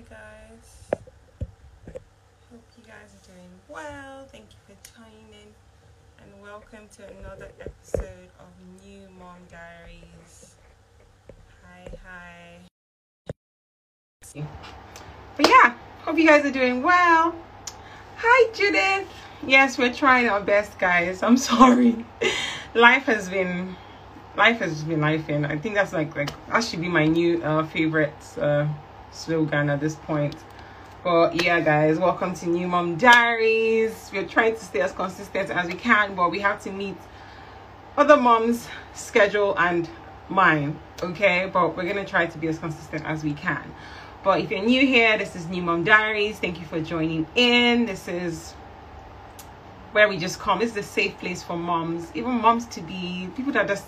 Hi guys. Hope you guys are doing well. Thank you for joining in and welcome to another episode of New Mom Diaries. Hi, hi. But yeah, hope you guys are doing well. Hi Judith. Yes, we're trying our best, guys. I'm sorry. Life has been life has been life and I think that's like like that should be my new uh, favorite uh, slogan at this point. But yeah, guys, welcome to New Mom Diaries. We're trying to stay as consistent as we can, but we have to meet other moms' schedule and mine, okay? But we're gonna try to be as consistent as we can. But if you're new here, this is New Mom Diaries. Thank you for joining in. This is where we just come. This is a safe place for moms, even moms to be people that just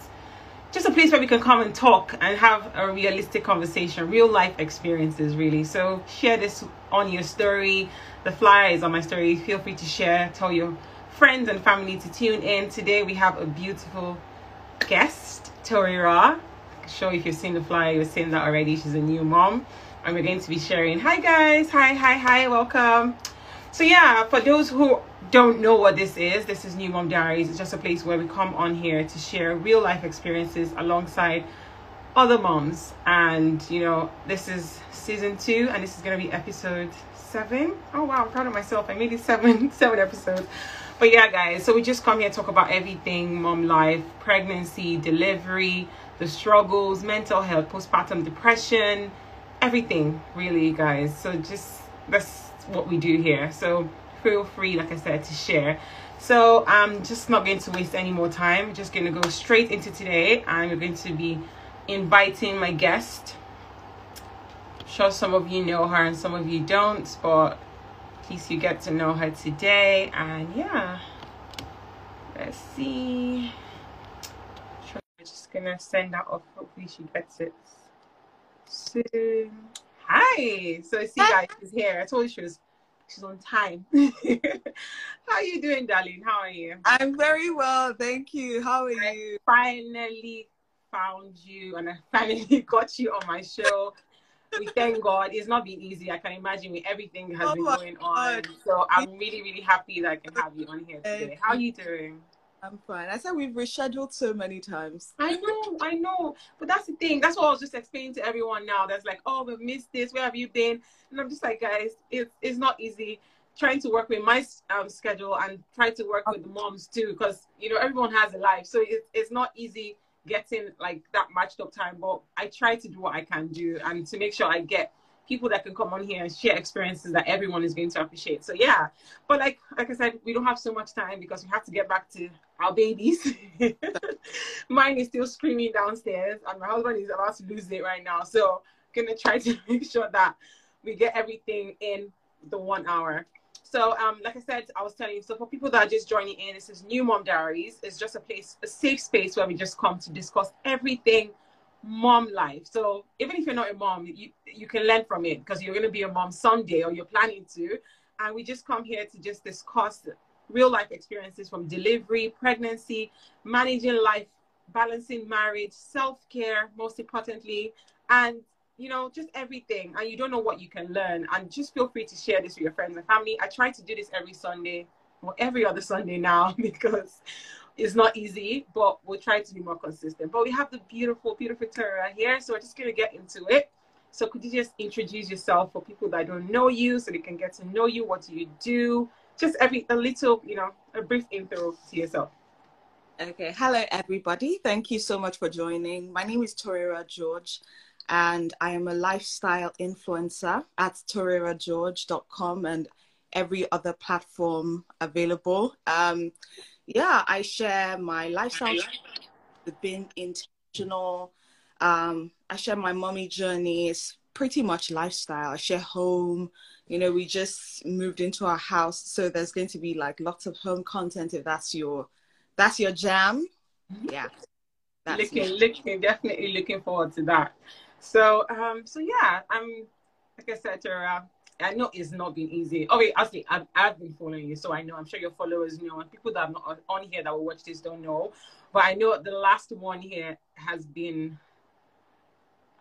just a place where we can come and talk and have a realistic conversation, real life experiences, really. So share this on your story. The flyer is on my story. Feel free to share. Tell your friends and family to tune in. Today we have a beautiful guest, Torera. Sure, if you've seen the flyer, you've seen that already. She's a new mom, and we're going to be sharing. Hi guys. Hi, hi, hi. Welcome. So yeah, for those who don't know what this is, this is New Mom Diaries. It's just a place where we come on here to share real life experiences alongside other moms. And you know, this is season two, and this is gonna be episode seven. Oh wow, I'm proud of myself. I made it seven, seven episodes. But yeah, guys, so we just come here to talk about everything mom life, pregnancy, delivery, the struggles, mental health, postpartum depression, everything, really, guys. So just that's what we do here. So feel free, like I said, to share. So I'm just not going to waste any more time. I'm just going to go straight into today. I'm going to be inviting my guest. I'm sure some of you know her and some of you don't, but at least you get to know her today. And yeah, let's see. I'm just gonna send that off. Hopefully she gets it soon. Hi. So see guys, she's here. I told you she was she's on time. How are you doing, darling? How are you? I'm very well, thank you. How are I you? finally found you and I finally got you on my show. We thank God. It's not been easy. I can imagine with everything has Oh been going on. So I'm really, really happy that I can have you on here today. How are you doing? I'm fine. I said we've rescheduled so many times. I know, I know. But that's the thing. That's what I was just explaining to everyone now. That's like, oh, we've missed this. Where have you been? And I'm just like, guys, it's it's not easy trying to work with my um, schedule and try to work with the moms too, because you know everyone has a life, so it's it's not easy getting like that matched up time. But I try to do what I can do and to make sure I get people that can come on here and share experiences that everyone is going to appreciate. So yeah, but like like I said, we don't have so much time because we have to get back to our babies. Mine is still screaming downstairs, and my husband is about to lose it right now. So gonna try to make sure that we get everything in the one hour. So, um, like I said, I was telling you. So, for people that are just joining in, this is New Mom Diaries. It's just a place, a safe space where we just come to discuss everything mom life. So, even if you're not a mom, you you can learn from it because you're going to be a mom someday, or you're planning to. And we just come here to just discuss real life experiences from delivery, pregnancy, managing life, balancing marriage, self care, most importantly, and you know, just everything. And you don't know what you can learn. And just feel free to share this with your friends and family. I try to do this every Sunday or every other Sunday now because it's not easy, but we'll try to be more consistent. But we have the beautiful, beautiful Tara here. So we're just going to get into it. So could you just introduce yourself for people that don't know you so they can get to know you? What do you do? Just every, a little, you know, a brief intro to yourself. Okay. Hello, everybody. Thank you so much for joining. My name is Torera George, and I am a lifestyle influencer at torerageorge.com and every other platform available. Um, yeah, I share my lifestyle, with being intentional. Um, I share my mommy journey. It's pretty much lifestyle. I share home. You know, we just moved into our house, so there's going to be like lots of home content if that's your that's your jam. Yeah. That's looking, me. looking, definitely looking forward to that. So, um, so yeah, I'm like I said, Tara. I know it's not been easy. Okay, actually, I've, I've been following you, so I know. I'm sure your followers know, and people that are not on here that will watch this don't know. But I know the last one here has been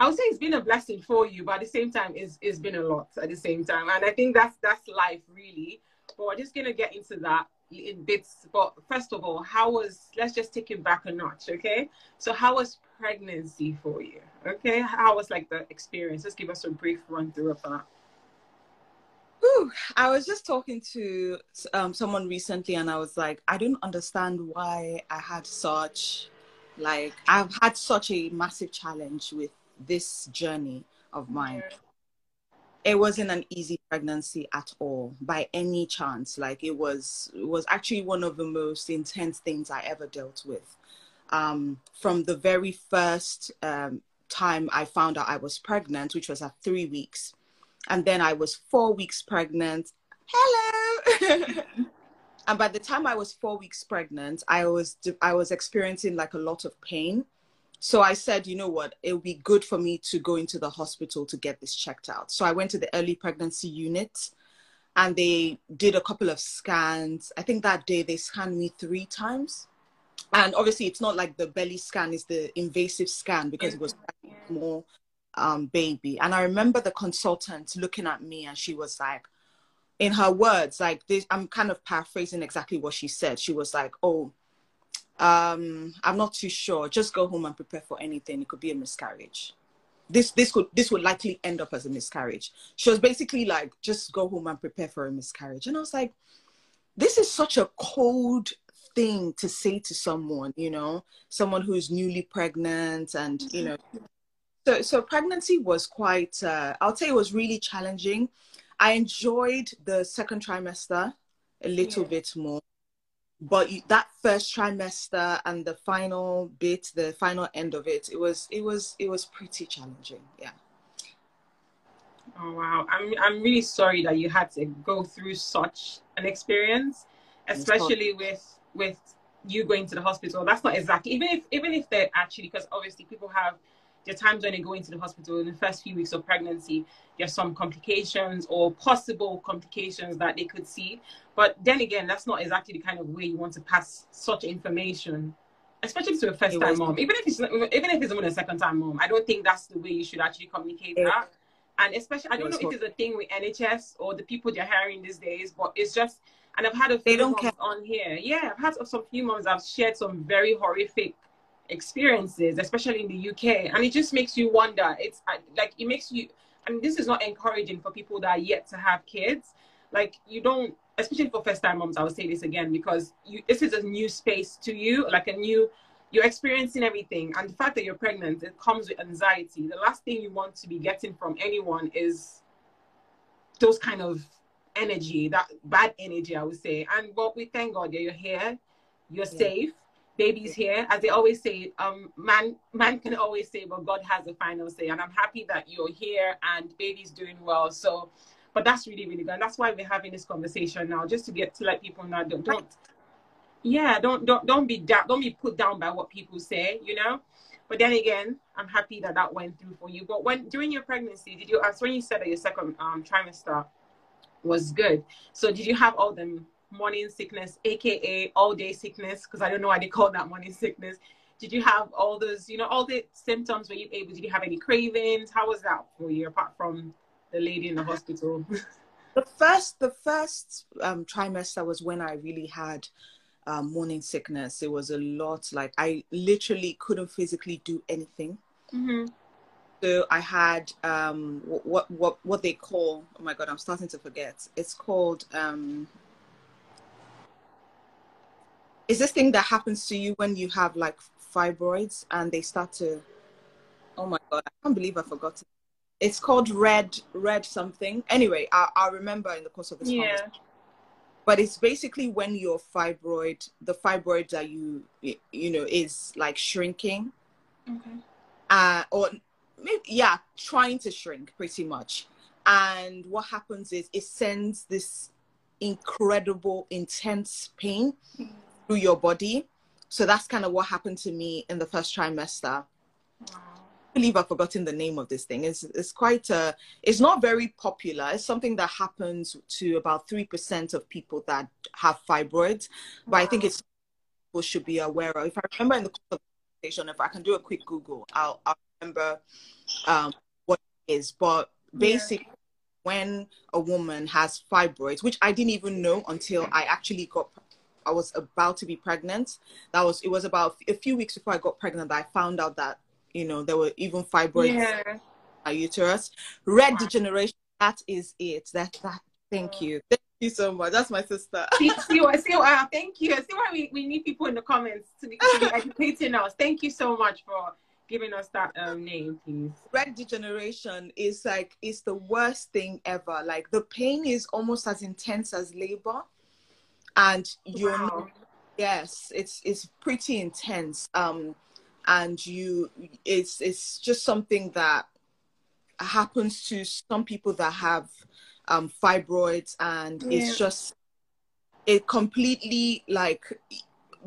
I would say it's been a blessing for you, but at the same time, it's, it's been a lot at the same time. And I think that's that's life really. But we're just gonna get into that in bits. But first of all, how was let's just take it back a notch, okay? So how was pregnancy for you? Okay, how was like the experience? Just give us a brief run through of that. Whew. I was just talking to um, someone recently, and I was like, I don't understand why I had such, like, I've had such a massive challenge with this journey of mine. It wasn't an easy pregnancy at all, by any chance. Like, it was, it was actually one of the most intense things I ever dealt with. Um, from the very first um, time I found out I was pregnant, which was at three weeks and then I was four weeks pregnant. Hello. and by the time I was four weeks pregnant, I was I was experiencing like a lot of pain. So I said, you know what, it would be good for me to go into the hospital to get this checked out. So I went to the early pregnancy unit and they did a couple of scans. I think that day they scanned me three times. And obviously, it's not like the belly scan is the invasive scan because it was more um, baby. And I remember the consultant looking at me and she was like, in her words, like this, I'm kind of paraphrasing exactly what she said. She was like, oh, um, I'm not too sure. Just go home and prepare for anything. It could be a miscarriage. This this could this would likely end up as a miscarriage. She was basically like, just go home and prepare for a miscarriage. And I was like, this is such a cold thing to say to someone, you know, someone who's newly pregnant and you know so, so pregnancy was quite, uh, I'll say it was really challenging. I enjoyed the second trimester a little yeah. bit more, but that first trimester and the final bit, the final end of it, it was, it was, it was pretty challenging. Yeah. Oh wow! I'm I'm really sorry that you had to go through such an experience, especially with with you going to the hospital. That's not exactly even if even if they're actually because obviously people have there are times when they go into the hospital in the first few weeks of pregnancy, there's some complications or possible complications that they could see. But then again, that's not exactly the kind of way you want to pass such information, especially to a first time mom. Even if it's even if it's even a second time mom, I don't think that's the way you should actually communicate it, that. And especially, I don't know if it's a thing with NHS or the people they're hiring these days, but it's just. And I've had a few they don't moms care. on here. Yeah, I've had some few moms. I've shared some very horrific experiences, especially in the UK, and it just makes you wonder. It's like it makes you. I mean, this is not encouraging for people that are yet to have kids. Like you don't, especially for first-time moms. I will say this again because you, this is a new space to you, like a new. You're experiencing everything, and the fact that you're pregnant, it comes with anxiety. The last thing you want to be getting from anyone is those kind of energy, that bad energy, I would say. And but we thank God that you're here, you're yeah. safe, baby's here. As they always say, um, man, man can always say, but God has the final say. And I'm happy that you're here and baby's doing well. So, but that's really, really good. And that's why we're having this conversation now, just to get to let people know. Don't, don't yeah, don't, don't, don't be down, don't be put down by what people say, you know. But then again, I'm happy that that went through for you. But when during your pregnancy, did you? As when you said that your second um, trimester was good. So did you have all them morning sickness, aka all day sickness, because I don't know why they call that morning sickness. Did you have all those, you know, all the symptoms? Were you able? Did you have any cravings? How was that for you, apart from the lady in the hospital? the first, the first um, trimester was when I really had um, morning sickness. It was a lot. Like I literally couldn't physically do anything. Mm-hmm. So I had um, what what what they call. Oh my god, I'm starting to forget. It's called um, is this thing that happens to you when you have like fibroids and they start to oh my god i can't believe i forgot. It. it's called red red something. Anyway I, i'll remember in the course of this yeah. but it's basically when your fibroid the fibroid that you you know is like shrinking. Okay. Uh or maybe, yeah trying to shrink pretty much. And what happens is it sends this incredible intense pain. Mm-hmm through your body. So that's kind of what happened to me in the first trimester. Wow. I believe I've forgotten the name of this thing. It's it's quite a it's not very popular. It's something that happens to about three percent of people that have fibroids. But wow. I think it's people should be aware of. If I remember in the conversation, if I can do a quick Google, I'll, I'll remember um, what it is, but basically, yeah. when a woman has fibroids, which I didn't even know until I actually got, I was about to be pregnant. That was it was about a few weeks before I got pregnant that I found out that you know there were even fibroids yeah. in my uterus. Red degeneration. That is it. That that. Thank you. Thank you so much. That's my sister. see, see what? See what? Thank you. I See why we, we need people in the comments to be, to be educating us. Thank you so much for giving us that um, name, please. Red degeneration is like it's the worst thing ever. Like the pain is almost as intense as labor, and you're wow. yes, it's it's pretty intense. Um, and you, it's it's just something that happens to some people that have um fibroids, and yeah. it's just it completely like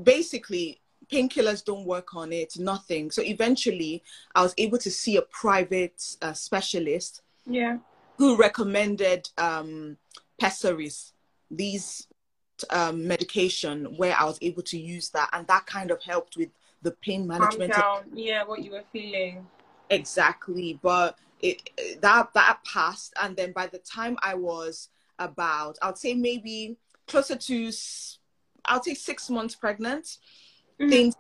basically painkillers don't work on it, nothing. So eventually, I was able to see a private uh, specialist. Yeah. Who recommended um, Pessaries, these um, medication, where I was able to use that, and that kind of helped with the pain management. Calm down. Yeah, what you were feeling. Exactly, but it that that passed, and then by the time I was about, I'd say maybe closer to, I'll say six months pregnant mm-hmm. things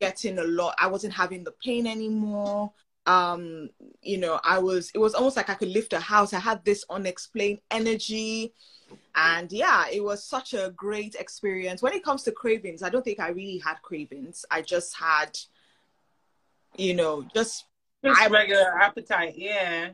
getting a lot. I wasn't having the pain anymore. Um, you know, I was it was almost like I could lift a house. I had this unexplained energy. And yeah, it was such a great experience. When it comes to cravings, I don't think I really had cravings. I just had, you know, just, just I, regular appetite. Yeah.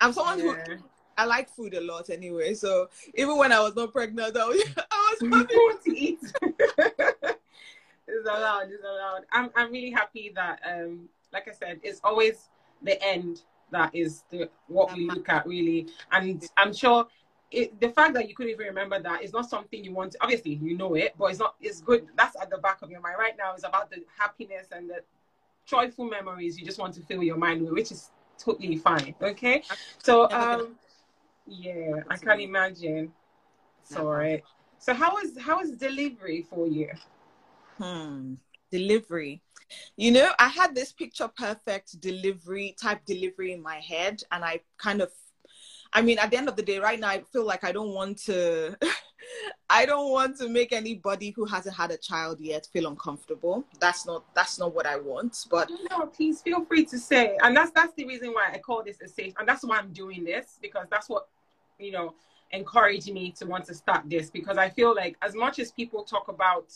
I'm someone yeah. who I like food a lot anyway. So even when I was not pregnant, I was, I was having to eat. it's allowed. It's allowed. I'm I'm really happy that um like I said, it's always the end that is the what we look at really, and I'm sure. It, the fact that you couldn't even remember that is not something you want. To, obviously, you know it, but it's not. It's good. That's at the back of your mind right now. It's about the happiness and the joyful memories you just want to fill your mind with, which is totally fine. Okay, so um, yeah, I can't imagine. Sorry. So how was how was delivery for you? Hmm. Delivery. You know, I had this picture perfect delivery type delivery in my head, and I kind of, I mean, at the end of the day, right now, I feel like I don't want to. I don't want to make anybody who hasn't had a child yet feel uncomfortable. That's not that's not what I want. But no, please feel free to say. And that's that's the reason why I call this a safe and that's why I'm doing this because that's what you know encouraged me to want to start this because I feel like as much as people talk about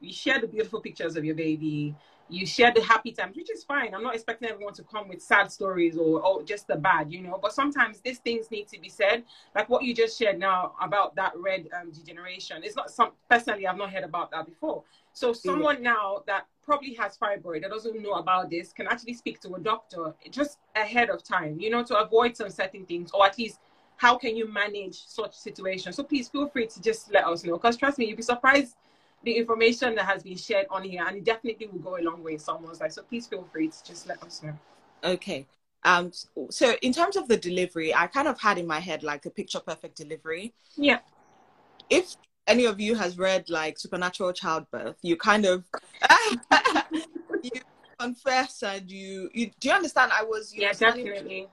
you share the beautiful pictures of your baby. You share the happy times which is fine. I'm not expecting everyone to come with sad stories or, or just the bad you know? But sometimes these things need to be said. Like what you just shared now about that red um, degeneration it's not some personally i've not heard about that before. So someone yeah. now that probably has fibroid that doesn't know about this can actually speak to a doctor just ahead of time you know to avoid some certain things or at least how can you manage such situations. So please feel free to just let us know because trust me you'd be surprised the information that has been shared on here, and it definitely will go a long way in someone's life. So please feel free to just let us know. Okay. Um, so in terms of the delivery, I kind of had in my head like a picture perfect delivery. Yeah. If any of you has read like Supernatural Childbirth, you kind of you confess and you, you do you understand? I was yeah definitely.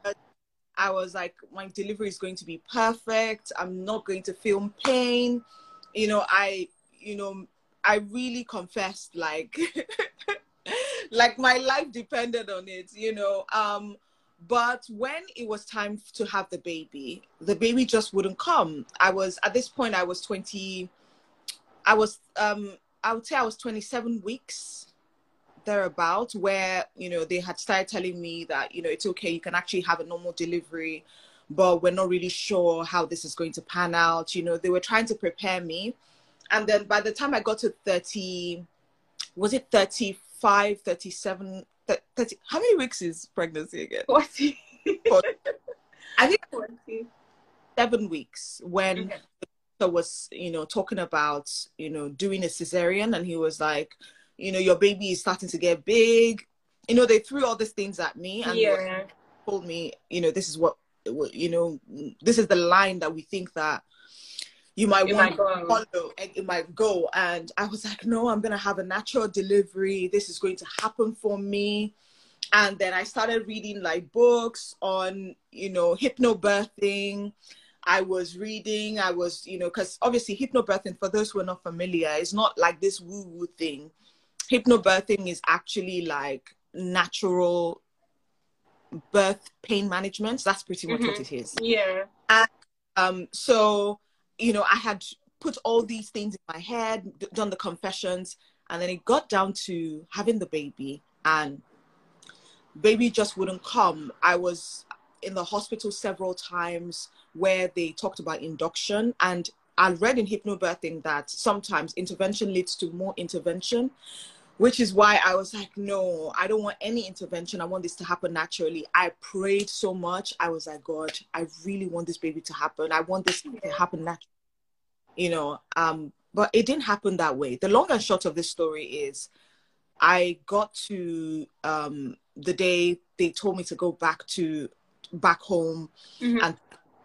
I was like, my delivery is going to be perfect. I'm not going to feel pain. You know, I, you know, I really confessed like like my life depended on it, you know. Um but when it was time to have the baby, the baby just wouldn't come. I was at this point I was 20 I was um I would say I was 27 weeks thereabout where, you know, they had started telling me that, you know, it's okay, you can actually have a normal delivery, but we're not really sure how this is going to pan out. You know, they were trying to prepare me and then by the time I got to 30, was it 35, 37, 30, how many weeks is pregnancy again? 40. I think 40. seven weeks when okay. the doctor was, you know, talking about, you know, doing a cesarean and he was like, you know, your baby is starting to get big. You know, they threw all these things at me and yeah. told me, you know, this is what, you know, this is the line that we think that you might it want might to follow and it might go. And I was like, no, I'm gonna have a natural delivery. This is going to happen for me. and then I started reading like books on, you know, hypnobirthing. I was reading, I was, you know, because obviously hypnobirthing, for those who are not familiar, is not like this woo woo thing. Hypnobirthing is actually like natural birth pain management. That's pretty much mm-hmm. what it is. Yeah. And um, so, you know, I had put all these things in my head, done the confessions, and then it got down to having the baby. And baby just wouldn't come. I was in the hospital several times where they talked about induction. And I read in hypnobirthing that sometimes intervention leads to more intervention, which is why I was like, no, I don't want any intervention. I want this to happen naturally. I prayed so much. I was like, God, I really want this baby to happen. I want this to happen naturally. You know, um, but it didn't happen that way. The long and short of this story is I got to um, the day they told me to go back to back home mm-hmm. and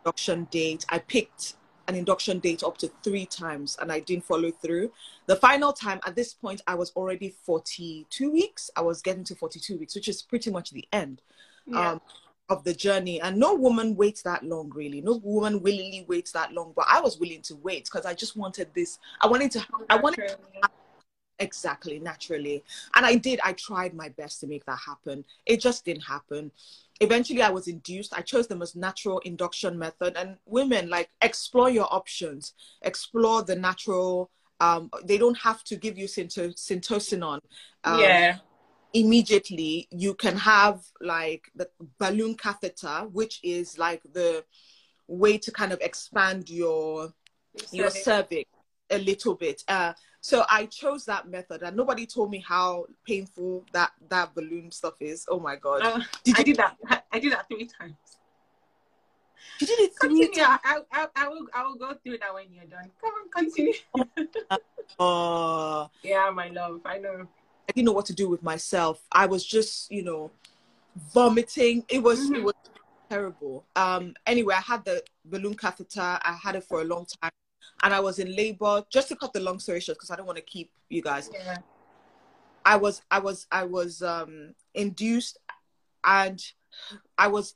induction date. I picked an induction date up to three times and I didn't follow through. The final time at this point, I was already 42 weeks. I was getting to 42 weeks, which is pretty much the end yeah. um, of the journey. And no woman waits that long, really. No woman willingly waits that long, but I was willing to wait because I just wanted this. I wanted to, I wanted to exactly naturally and i did i tried my best to make that happen it just didn't happen eventually i was induced. I chose the most natural induction method. And women like explore your options. Explore the natural um, they don't have to give you syntocinon um, yeah. immediately. You can have like the balloon catheter which is like the way to kind of expand your your cervix a little bit. Uh, so I chose that method, and nobody told me how painful that that balloon stuff is. Oh my god! Uh, did I did that. I did that three times. You did it three continue. times. I, I, I will I will go through that when you're done. Come on, continue. uh, yeah, my love. I know. I didn't know what to do with myself. I was just, you know, vomiting. It was mm-hmm. it was terrible. Um. Anyway, I had the balloon catheter. I had it for a long time and I was in labor. Just to cut the long story short, because I don't want to keep you guys. Yeah. I was I was I was um induced, and I was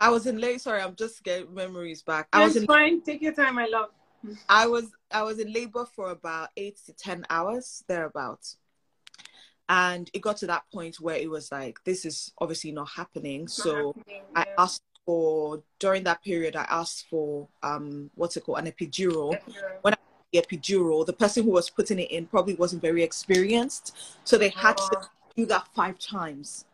I was in labor. Sorry, I'm just getting memories back. I was in, fine. Take your time, my love. I was I was in labor for about eight to ten hours thereabouts. And it got to that point where it was like, this is obviously not happening. So happening, yeah. I asked for during that period I asked for um what's it called an epidural. epidural. When I the epidural, the person who was putting it in probably wasn't very experienced, so they had oh. to do that five times.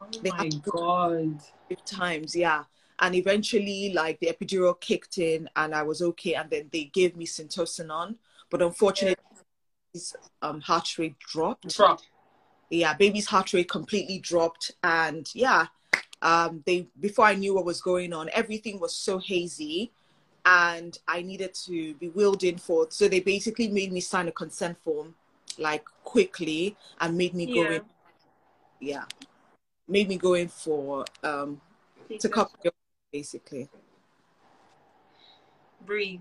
Oh they my god! Five times, yeah. And eventually, like the epidural kicked in, and I was okay. And then they gave me syntocinon, but unfortunately, yeah. his um, heart rate dropped. Dropped. Yeah, baby's heart rate completely dropped, and yeah, um, they before I knew what was going on, everything was so hazy, and I needed to be wheeled in for. So they basically made me sign a consent form, like quickly, and made me yeah. go in. Yeah, made me go in for um, to cover basically. Breathe,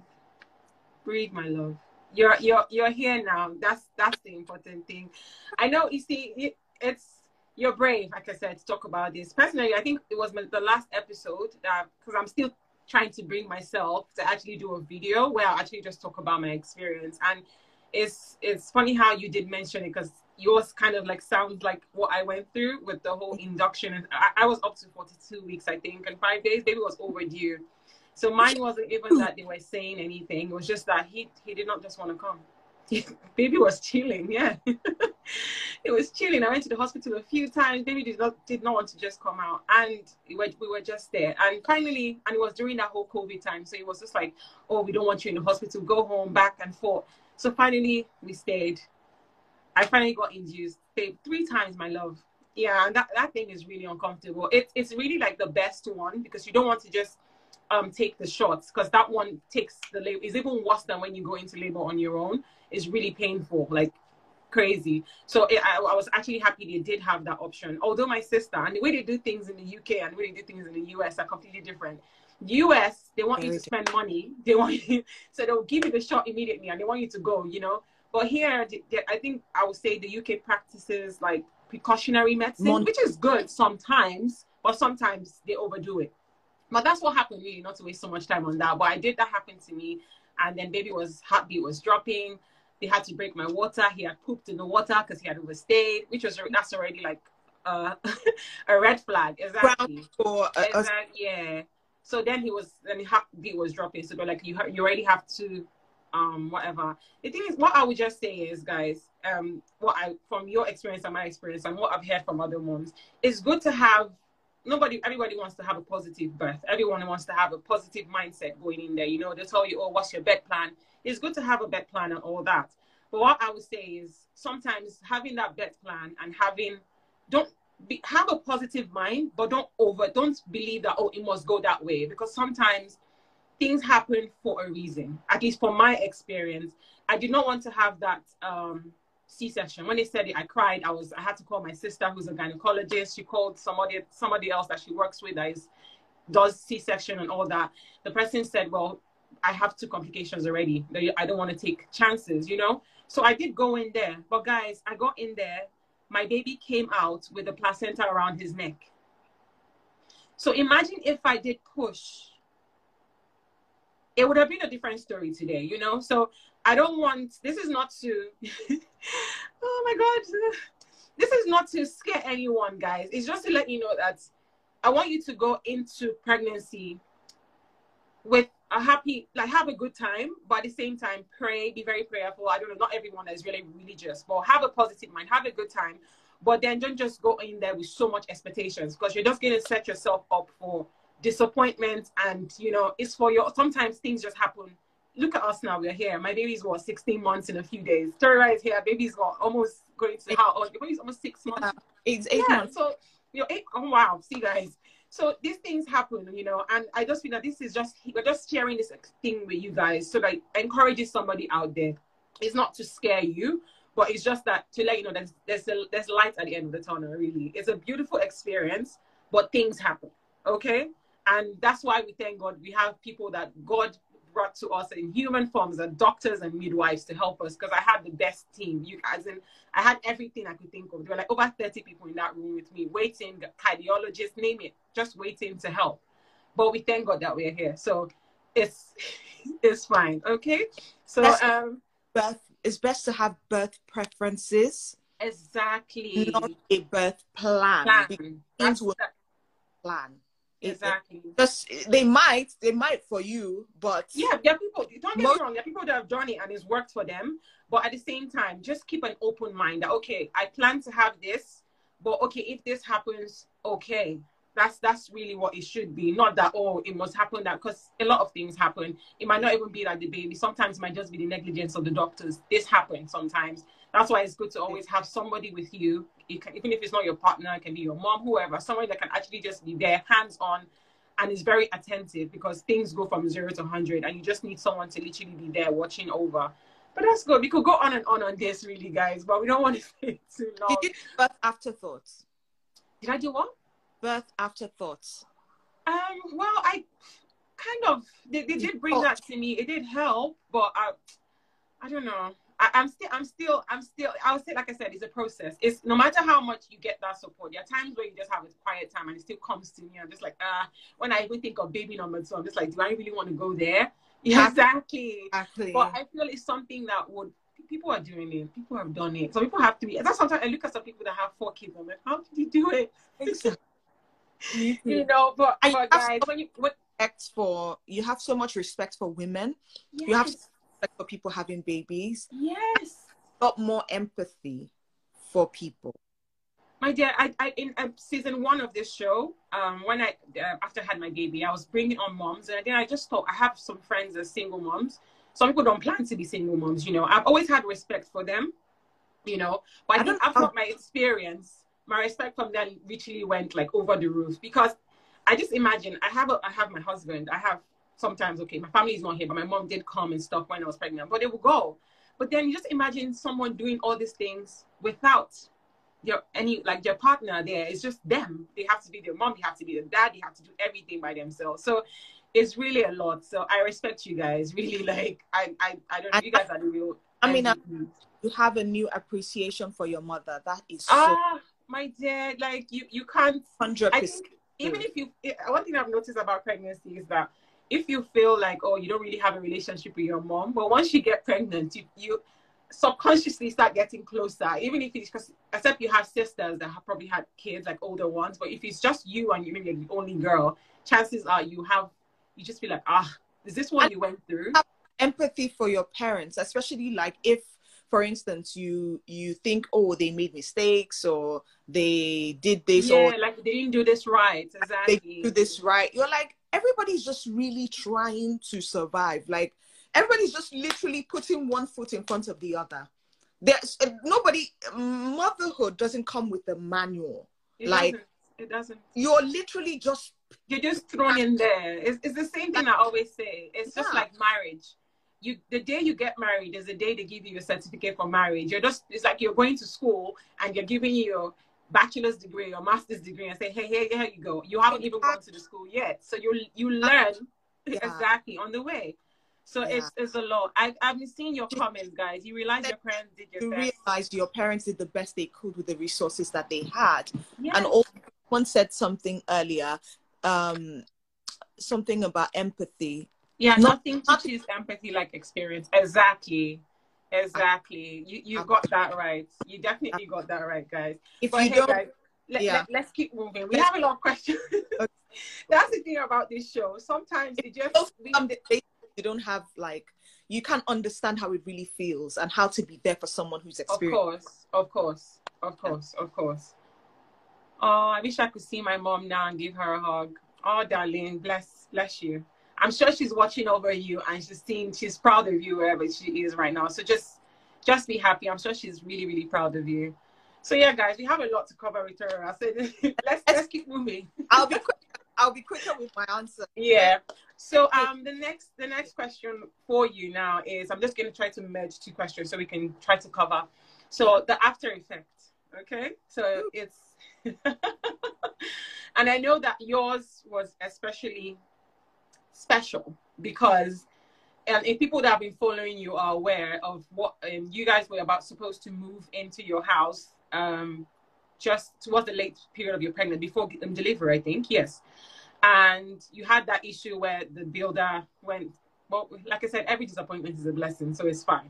breathe, my love. You're you're you're here now. That's that's the important thing. I know. You see, it, it's you're brave, like I said, to talk about this. Personally, I think it was the last episode that because I'm still trying to bring myself to actually do a video where I actually just talk about my experience. And it's it's funny how you did mention it because yours kind of like sounds like what I went through with the whole induction. And I, I was up to 42 weeks, I think, and five days. Baby was overdue. So mine wasn't even that they were saying anything. It was just that he he did not just want to come. baby was chilling, yeah. it was chilling. I went to the hospital a few times. Baby did not did not want to just come out, and we were, we were just there. And finally, and it was during that whole COVID time, so it was just like, oh, we don't want you in the hospital. Go home, back and forth. So finally, we stayed. I finally got induced. Three times, my love. Yeah, and that, that thing is really uncomfortable. It's it's really like the best one because you don't want to just um take the shots because that one takes the labor is even worse than when you go into labor on your own. It's really painful. Like crazy. So it, I, I, was actually happy they did have that option. Although my sister and the way they do things in the UK and the way they do things in the US are completely different. US, they want you to spend money. They want you, so they'll give you the shot immediately and they want you to go, you know. But here, I think I would say the UK practices like precautionary medicine, Mon- which is good sometimes, but sometimes they overdo it. But that's what happened really, not to waste so much time on that. But I did that happen to me, and then baby was heartbeat was dropping. They had to break my water. He had pooped in the water because he had overstayed, which was that's already like uh, a red flag. Exactly. For a, Exactly. Yeah. So then he was then heartbeat was dropping. So they're like, you you already have to, um, whatever. The thing is, what I would just say is, guys, um, what I from your experience and my experience and what I've heard from other moms, it's good to have. Nobody, everybody wants to have a positive birth. Everyone wants to have a positive mindset going in there. You know, they tell you, oh, what's your bed plan? It's good to have a bed plan and all that. But what I would say is sometimes having that bed plan and having don't be, have a positive mind, but don't over don't believe that oh it must go that way because sometimes things happen for a reason. At least from my experience, I did not want to have that um, C-section. When they said it, I cried. I was I had to call my sister who's a gynecologist. She called somebody somebody else that she works with that is does C-section and all that. The person said, well. I have two complications already. I don't want to take chances, you know? So I did go in there. But guys, I got in there my baby came out with the placenta around his neck. So imagine if I did push. It would have been a different story today, you know? So I don't want, this is not to, oh my God, this is not to scare anyone, guys. It's just to let you know that I want you to go into pregnancy with a happy, like have a good time, but at the same time, pray, be very prayerful. I don't know, not everyone is really religious, but have a positive mind, have a good time. But then don't just go in there with so much expectations because you're just going to set yourself up for disappointment. And, you know, it's for your, sometimes things just happen. Look at us now, we're here. My baby's what, 16 months in a few days. Tori is here. Baby's got almost going to how old? Baby's almost six months. Yeah, eight, yeah, months. so, you know, eight, oh, wow. See, guys. So these things happen, you know, and I just feel that this is just we're just sharing this thing with you guys so that encourages somebody out there. It's not to scare you, but it's just that to let you know there's there's a, there's light at the end of the tunnel. Really, it's a beautiful experience, but things happen. Okay, and that's why we thank God we have people that God brought to us in human forms and doctors and midwives to help us because I had the best team. You guys, and I had everything I could think of. There were like over 30 people in that room with me, waiting, cardiologists, name it, just waiting to help. But we thank God that we're here. So it's it's fine. Okay. So That's- um Birth it's best to have birth preferences, exactly not a birth plan. plan. That's that- plan. It- exactly. Just they might, they might for you, but Yeah, there are people, don't get Most- me wrong, there are people that have done it and it's worked for them. But at the same time, just keep an open mind that, okay, I plan to have this, but okay, if this happens, okay. That's that's really what it should be. Not that, oh, it must happen that because a lot of things happen. It might not even be like the baby. Sometimes it might just be the negligence of the doctors. This happens sometimes. That's why it's good to always have somebody with you. It can, even if it's not your partner, it can be your mom, whoever, someone that can actually just be there, hands on, and is very attentive because things go from zero to 100 and you just need someone to literally be there watching over. But that's good. We could go on and on on this really guys but we don't want to stay too long. did you birth afterthoughts? did i do what? Birth afterthoughts. um well i kind of they, they did bring that to me. It did help but i i don't know I, I'm still, I'm still, I'm still. I would say, like I said, it's a process. It's no matter how much you get that support. There are times where you just have a quiet time, and it still comes to me. I'm just like, ah. when I even think of baby number two, I'm just like, do I really want to go there? Yeah, exactly. Exactly. But I feel it's something that would people are doing it. People have done it. Some people have to be. That's sometimes I look at some people that have four kids. I'm like, how did you do it? You know, but, but guys, when you when, respect for you have so much respect for women, yes, You have- respect for people having babies, yes. a lot more empathy for people. My dear, I, I in uh, season one of this show, um, when I uh, after I had my baby, I was bringing on moms, and then I just thought I have some friends as single moms. Some people don't plan to be single moms, you know. I've always had respect for them, you know. But I, I think after my experience, my respect from them literally went like over the roof because I just imagine I have a, I have my husband, I have sometimes okay, my family is not here, but my mom did come and stuff when I was pregnant, but they will go. But then you just imagine someone doing all these things without your any like your partner there. It's just them. They have to be their mom, they have to be their dad, they have to do everything by themselves. So it's really a lot. So I respect you guys. Really, like I I, I don't know. You guys are the real. I mean, You have a new appreciation for your mother. That is so ah my dear, like you, you can't. Hundred I percent. think even if you, one thing I've noticed about pregnancy is that if you feel like oh you don't really have a relationship with your mom, but once you get pregnant, you you subconsciously start getting closer. Even if it's because except you have sisters that have probably had kids like older ones, but if it's just you and you maybe the only girl, chances are you have you just feel like ah is this what you went through? Empathy for your parents, especially like if for instance you you think oh they made mistakes or they did this yeah, or like they didn't do this right exactly they do this right you're like everybody's just really trying to survive. Like everybody's just literally putting one foot in front of the other. There's uh, nobody motherhood doesn't come with a manual. It like doesn't. it doesn't. you're literally just you're just thrown in there. It's, it's the same thing i always say. It's just like marriage. You the day you get married is the day they give you a certificate for marriage. You're just it's like you're going to school and you're giving you your bachelor's degree or master's degree and say hey hey here you go you haven't even gone to the school yet so you you learn Yeah. exactly on the way so Yeah. it's it's a lot I, i've been seeing your comments guys you realize your parents did your you best realize your parents did the best they could with the resources that they had Yes. and also one said something earlier um something about empathy Yeah, Not- nothing not- teaches empathy like experience. Exactly. Exactly. You you got that right. You definitely got that right, guys. if But you hey, don't guys, let, yeah. let, us keep moving. We have a lot of questions. Okay. That's the thing about this show. Sometimes it just we, you don't have like you can't understand how it really feels and how to be there for someone who's experienced. of course, of course, of course, of course. Oh, I wish I could see my mom now and give her a hug. Oh, darling, bless bless you. I'm sure she's watching over you and she's seeing she's proud of you wherever she is right now. So just just be happy. I'm sure she's really, really proud of you. So yeah, guys, we have a lot to cover with her. I said let's let's keep moving. i'll be quick i'll be quicker with my answer Yeah. So um the next the next question for you now is I'm just gonna try to merge two questions so we can try to cover. So the after effect. Okay. So it's and I know that yours was especially special because and if people that have been following you are aware of what um, you guys were about supposed to move into your house um, just towards the late period of your pregnancy before um, delivery, I think. Yes and you had that issue where the builder went well like i said every disappointment is a blessing so it's fine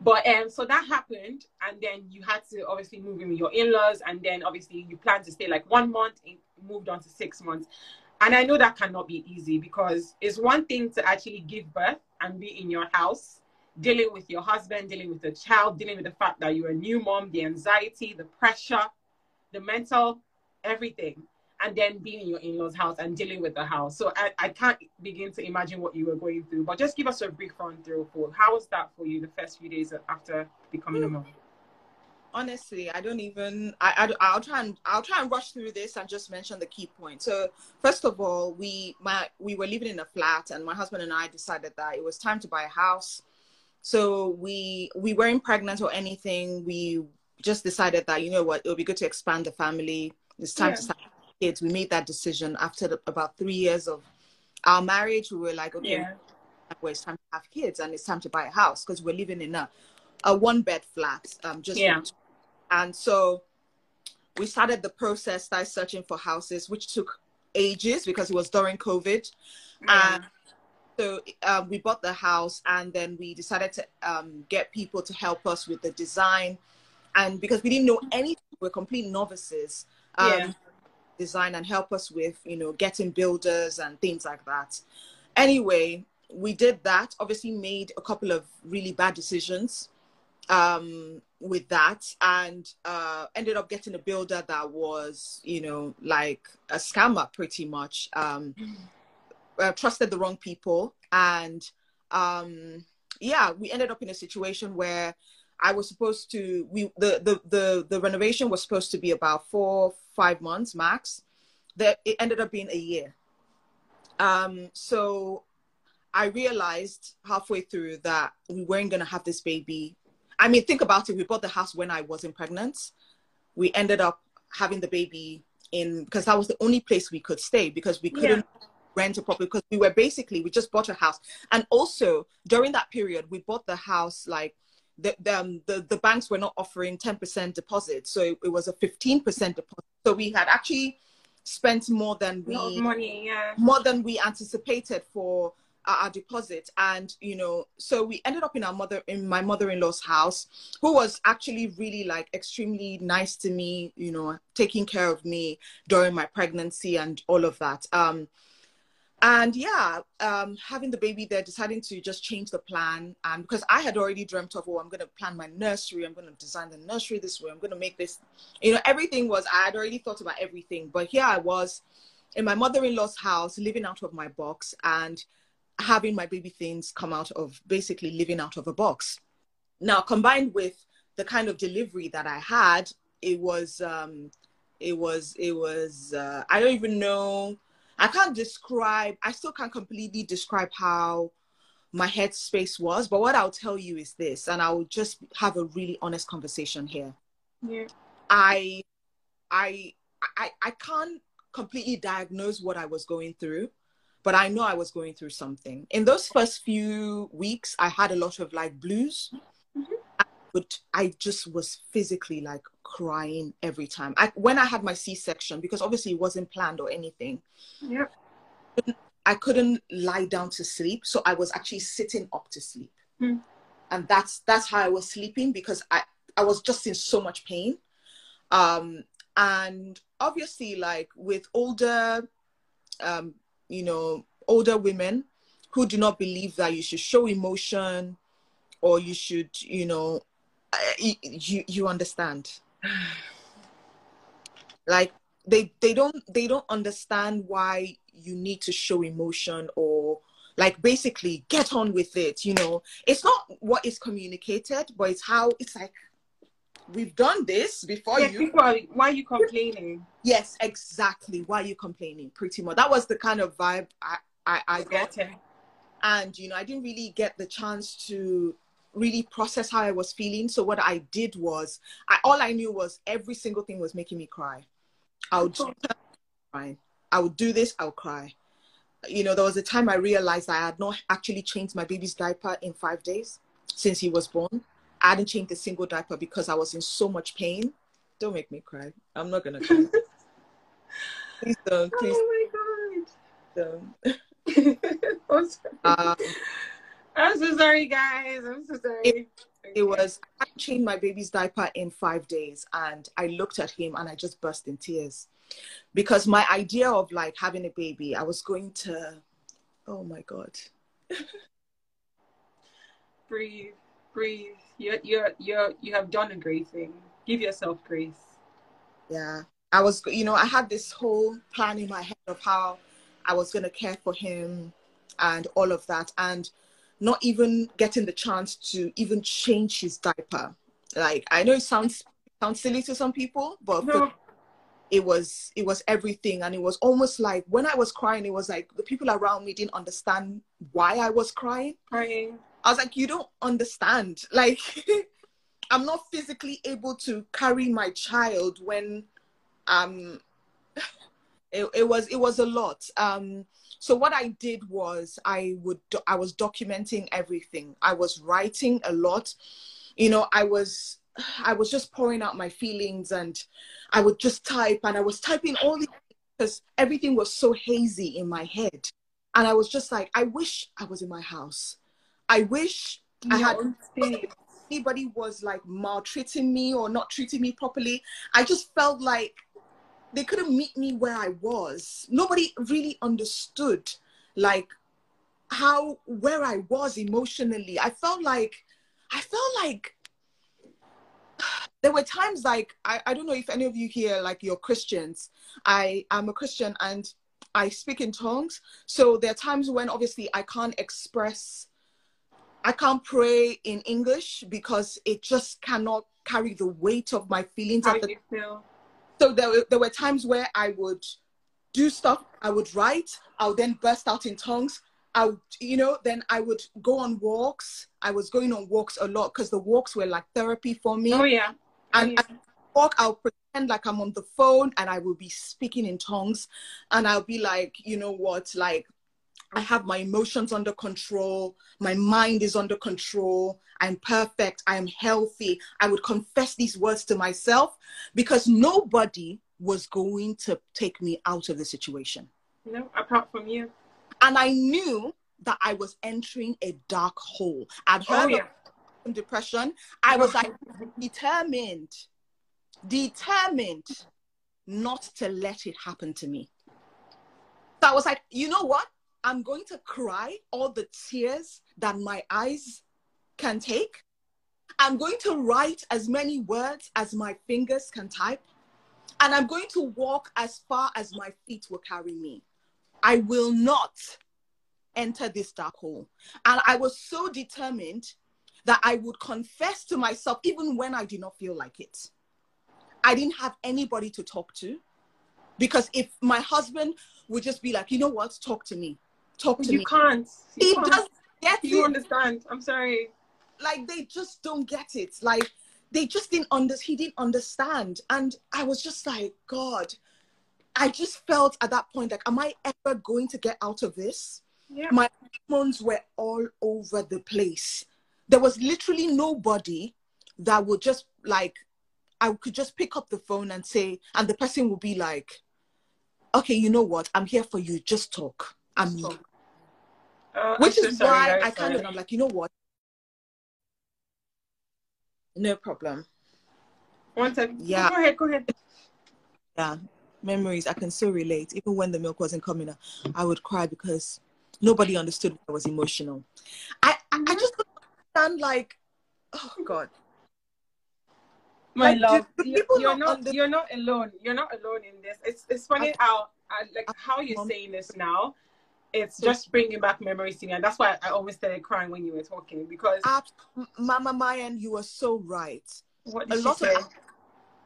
but um so that happened and then you had to obviously move in with your in-laws and then obviously you planned to stay like one month and moved on to six months and i know that cannot be easy because it's one thing to actually give birth and be in your house dealing with your husband dealing with the child dealing with the fact that you're a new mom the anxiety the pressure the mental everything. And then being in your in-laws house and dealing with the house. So I, I can't begin to imagine what you were going through but just give us a brief run through for how was that for you the first few days after becoming a mom honestly i don't even I, I i'll try and i'll try and rush through this and just mention the key points. So first of all we my we were living in a flat and my husband and i decided that it was time to buy a house. So we we weren't pregnant or anything. We just decided that you know what it would be good to expand the family. It's time Yeah. to start kids. We made that decision after the, about three years of our marriage. We were like okay yeah. well, it's time to have kids and it's time to buy a house because we're living in a, a one bed flat um just Yeah. And so we started the process started searching for houses which took ages because it was during covid yeah. and so um, we bought the house and then we decided to um, get people to help us with the design and because we didn't know anything we're complete novices um, Yeah. design and help us with you know getting builders and things like that anyway we did that obviously made a couple of really bad decisions um, with that and uh, ended up getting a builder that was you know like a scammer pretty much. Um, uh, trusted the wrong people and um, yeah we ended up in a situation where i was supposed to we the the the, the renovation was supposed to be about four five months max. That it ended up being a year. Um, so i realized halfway through that we weren't going to have this baby i mean think about it we bought the house when i wasn't pregnant we ended up having the baby in because that was the only place we could stay because we couldn't rent a property because we were basically we just bought a house and also during that period we bought the house like the, the, um, the, the banks were not offering 10% deposit. So it, it was a 15% deposit. So we had actually spent more than we money, yeah. more than we anticipated for our, deposit. And you know, so we ended up in our mother in my mother-in-law's house, who was actually really like extremely nice to me, you know, taking care of me during my pregnancy and all of that. Um, and yeah um, having the baby there deciding to just change the plan um, because i had already dreamt of oh i'm going to plan my nursery i'm going to design the nursery this way i'm going to make this you know everything was i had already thought about everything but here i was in my mother-in-law's house living out of my box and having my baby things come out of basically living out of a box now combined with the kind of delivery that i had it was um it was it was uh, i don't even know I can't describe, I still can't completely describe how my headspace was. But what I'll tell you is this, and I'll just have a really honest conversation here. Yeah. I, I, I, I can't completely diagnose what I was going through, but I know I was going through something. In those first few weeks, I had a lot of like blues. Mm-hmm. But I just was physically like crying every time. I, when I had my C-section, because obviously it wasn't planned or anything. Yep. I couldn't lie down to sleep, so I was actually sitting up to sleep, hmm. and that's that's how I was sleeping because I I was just in so much pain, um, and obviously like with older, um, you know, older women who do not believe that you should show emotion or you should you know you you understand. Like they they don't they don't understand why you need to show emotion or like basically get on with it you know. It's not what is communicated but it's how it's like we've done this before yeah, you why are you complaining yes exactly why are you complaining pretty much that was the kind of vibe i i, I got and you know i didn't really get the chance to really process how I was feeling. So what I did was, I, all I knew was every single thing was making me cry. I would cry. I would do this. I would cry. You know, there was a time I realized I had not actually changed my baby's diaper in five days since he was born. I didn't change a single diaper because I was in so much pain. Don't make me cry. I'm not gonna cry. please don't. Please. Oh my god. Don't. um, I'm so sorry, guys. I'm so sorry. It, it was, I changed my baby's diaper in five days and I looked at him and I just burst in tears because my idea of like having a baby, I was going to, oh my God. breathe, breathe. You're, you're, you're, you have done a great thing. Give yourself grace. Yeah. I was, you know, I had this whole plan in my head of how I was going to care for him and all of that. And not even getting the chance to even change his diaper. Like I know it sounds sounds silly to some people, but no. it was it was everything, and it was almost like when I was crying, it was like the people around me didn't understand why I was crying. Crying. I was like, you don't understand. Like I'm not physically able to carry my child when um it, it was it was a lot. Um so what I did was I would I was documenting everything. I was writing a lot. You know, I was I was just pouring out my feelings and I would just type and I was typing all these because everything was so hazy in my head. And I was just like, I wish I was in my house. I wish I had anybody was like maltreating me or not treating me properly. I just felt like they couldn't meet me where I was. Nobody really understood like how where I was emotionally. I felt like I felt like there were times like I, I don't know if any of you here like you're Christians. I am a Christian and I speak in tongues. So there are times when obviously I can't express I can't pray in English because it just cannot carry the weight of my feelings. How at the, feel? so there were, there were times where I would do stuff, I would write, I would then burst out in tongues. I would, you know, then I would go on walks. I was going on walks a lot because the walks were like therapy for me. Oh yeah. And oh, yeah. I walk, I'll pretend like I'm on the phone and I will be speaking in tongues, and I'll be like, you know what, like I have my emotions under control. My mind is under control. I'm perfect. I am healthy. I would confess these words to myself because nobody was going to take me out of the situation. No, apart from you. And I knew that I was entering a dark hole. I'd oh, heard oh, yeah. of depression. I was like determined, determined not to let it happen to me. So I was like, you know what? I'm going to cry all the tears that my eyes can take. I'm going to write as many words as my fingers can type. And I'm going to walk as far as my feet will carry me. I will not enter this dark hole. And I was so determined that I would confess to myself, even when I did not feel like it. I didn't have anybody to talk to because if my husband would just be like, you know what, talk to me, talk to you me. Can't. You he can't. does get you it. understand. I'm sorry. Like they just don't get it. Like they just didn't under he didn't understand. And I was just like, God, I just felt at that point like, am I ever going to get out of this? Yeah. My hormones were all over the place. There was literally nobody that would just like I could just pick up the phone and say, and the person would be like, okay, you know what? I'm here for you. Just talk. I'm Talk. Uh, Which I'm is so sorry, why very I kind of. I'm like, you know what? No problem. One second. Yeah. Go ahead. Go ahead. Yeah. Memories, I can so relate. Even when the milk wasn't coming out, I would cry because nobody understood I was emotional. I, I, I just don't understand, like, oh God. My Like, love, you, you're not not under- you're not alone. You're not alone in this. It's it's funny I- how I, like how you're Mom. saying this now. It's just bringing back memories to me, and that's why I always started crying when you were talking because Abs- Mama Mayan, you are so right. what a did she lot say? of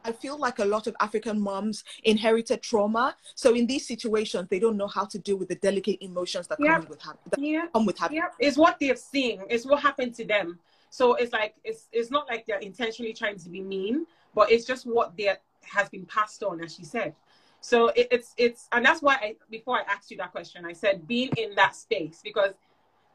I feel like a lot of African moms inherited trauma. So in these situations, they don't know how to deal with the delicate emotions that Yeah. come with ha- that yeah, come with having. yeah. It's what they've seen. It's what happened to them. So it's like it's it's not like they're intentionally trying to be mean, but it's just what they has been passed on, as she said. So it, it's it's and that's why I before I asked you that question, I said being in that space because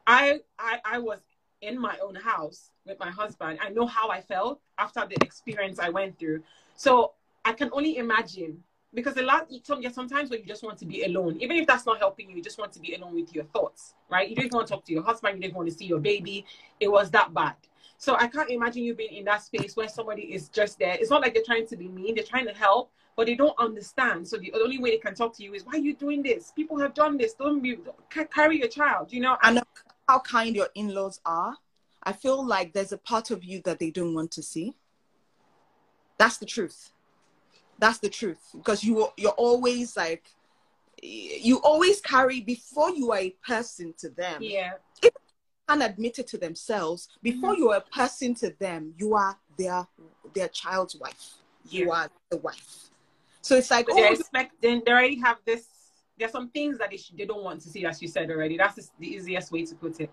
I I I was in my own house with my husband. I know how I felt after the experience I went through. So I can only imagine because a lot sometimes when you just want to be alone, even if that's not helping you, you just want to be alone with your thoughts, right? You don't want to talk to your husband, you don't want to see your baby. It was that bad. So I can't imagine you being in that space where somebody is just there. It's not like they're trying to be mean, they're trying to help, but they don't understand. So the only way they can talk to you is, why are you doing this? People have done this. Don't be carry your child, you know? I know how kind your in-laws are. I feel like there's a part of you that they don't want to see. That's the truth. That's the truth because you you're always like you always carry before you are a person to them. yeah. and admit it to themselves before mm-hmm. you are a person to them you are their their child's wife you Yeah. are the wife so it's like But oh they're expecting, they already have this. There's some things that they, sh- they don't want to see, as you said already. That's the easiest way to put it.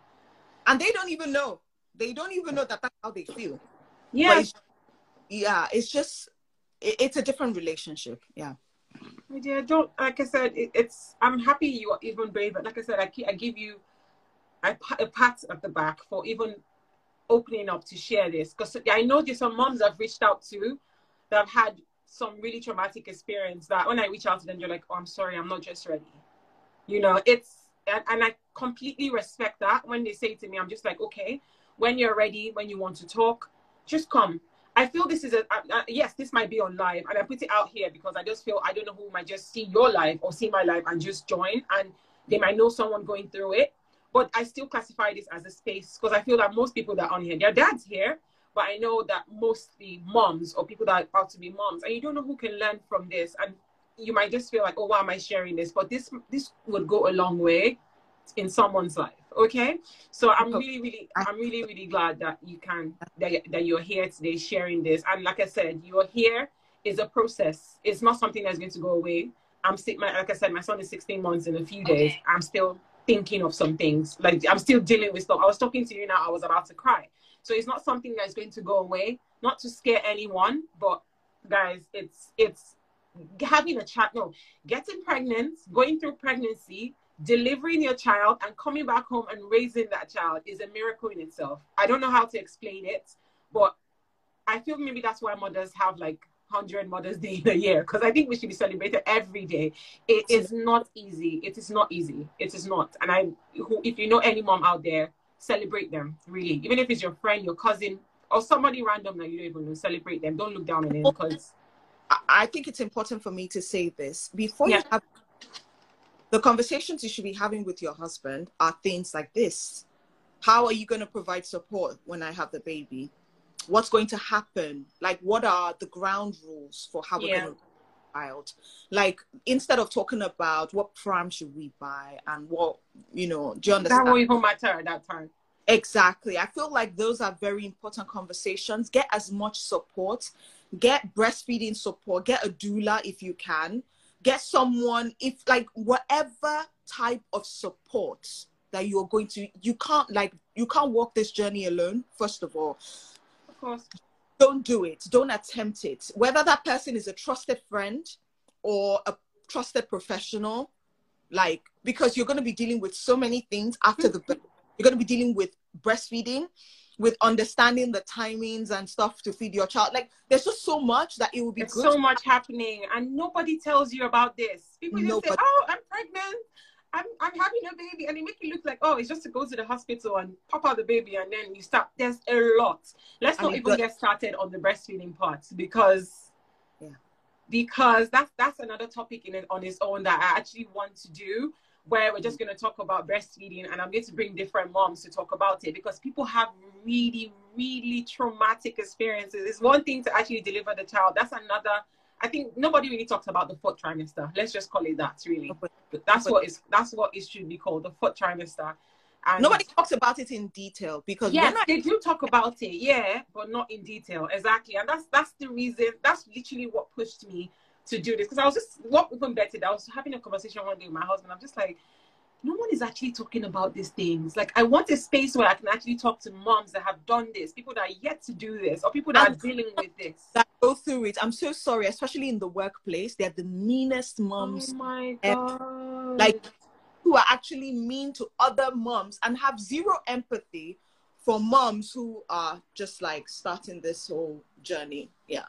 and they don't even know they don't even know that that's how they feel Yeah, it's, yeah it's just it, it's a different relationship yeah my dear. Don't like I said. It, it's. I'm happy you are even brave. But like I said, I, I give you a, a pat at the back for even opening up to share this because I know there's some moms I've reached out to that have had some really traumatic experience that when I reach out to them, you're like, "Oh, I'm sorry, I'm not just ready." You know, it's and, and I completely respect that when they say to me, I'm just like, okay, when you're ready, when you want to talk, just come. I feel this is a yes, this might be on live, and I put it out here because I just feel I don't know who might just see your live or see my live and just join, and they might know someone going through it. But I still classify this as a space because I feel that most people that are on here, their dads here, but I know that mostly moms or people that are about to be moms, and you don't know who can learn from this, and you might just feel like, oh, why am I sharing this? But this this would go a long way in someone's life. Okay, so I'm oh, really, really, I'm really, really glad that you can that that you're here today sharing this. And like I said, you're here is a process. It's not something that's going to go away. I'm still, my, like I said, my son is 16 months in a few days. I'm still thinking of some things. Like I'm still dealing with stuff. I was talking to you now. I was about to cry. So it's not something that's going to go away. Not to scare anyone, but guys, it's it's having a child. No, getting pregnant, going through pregnancy, delivering your child and coming back home and raising that child is a miracle in itself. I don't know how to explain it, but I feel maybe that's why mothers have like 100 Mother's Day in a year because I think we should be celebrated every day. It is not easy. It is not easy. It is not. And I, who, if you know any mom out there, celebrate them really. Even if it's your friend, your cousin, or somebody random that you don't even know, celebrate them. Don't look down on them because. I think it's important for me to say this before yeah. you have the conversations you should be having with your husband are things like this. How are you going to provide support when I have the baby? what's going to happen like what are the ground rules for how we're going to child like instead of talking about what pram should we buy and what you know do you understand? that won't even matter at that time. Exactly. I feel like those are very important conversations. Get as much support. Get breastfeeding support. Get a doula if you can. Get someone if like whatever type of support that you're going to you can't like you can't walk this journey alone first of all. Of course. Don't do it. Don't attempt it. Whether that person is a trusted friend or a trusted professional, like because you're going to be dealing with so many things after the you're going to be dealing with breastfeeding with understanding the timings and stuff to feed your child. Like there's just so much that it will be so much happening and nobody tells you about this. People just say, Oh, I'm pregnant. I'm, I'm having a baby and they make you look like oh it's just to go to the hospital and pop out the baby and then you start there's a lot. Let's not even get started on the breastfeeding part because yeah. because that's that's another topic in it on its own that i actually want to do where we're just going to talk about breastfeeding and i'm going to bring different moms to talk about it because people have really really traumatic experiences. It's one thing to actually deliver the child. That's another I think nobody really talks about the fourth trimester. Let's just call it that, really. But that's what is that's what it should be called, the fourth trimester. And nobody talks about it in detail because yes, I... they do talk about it, yeah, but not in detail, exactly. And that's that's the reason. That's literally what pushed me to do this because I was just what even better. I was having a conversation one day with my husband. I'm just like, no one is actually talking about these things. Like, I want a space where I can actually talk to moms that have done this, people that are yet to do this, or people that and are dealing with this. That go through it. I'm so sorry, especially in the workplace. They're the meanest moms. Oh my god! Like, who are actually mean to other moms and have zero empathy for moms who are just like starting this whole journey. Yeah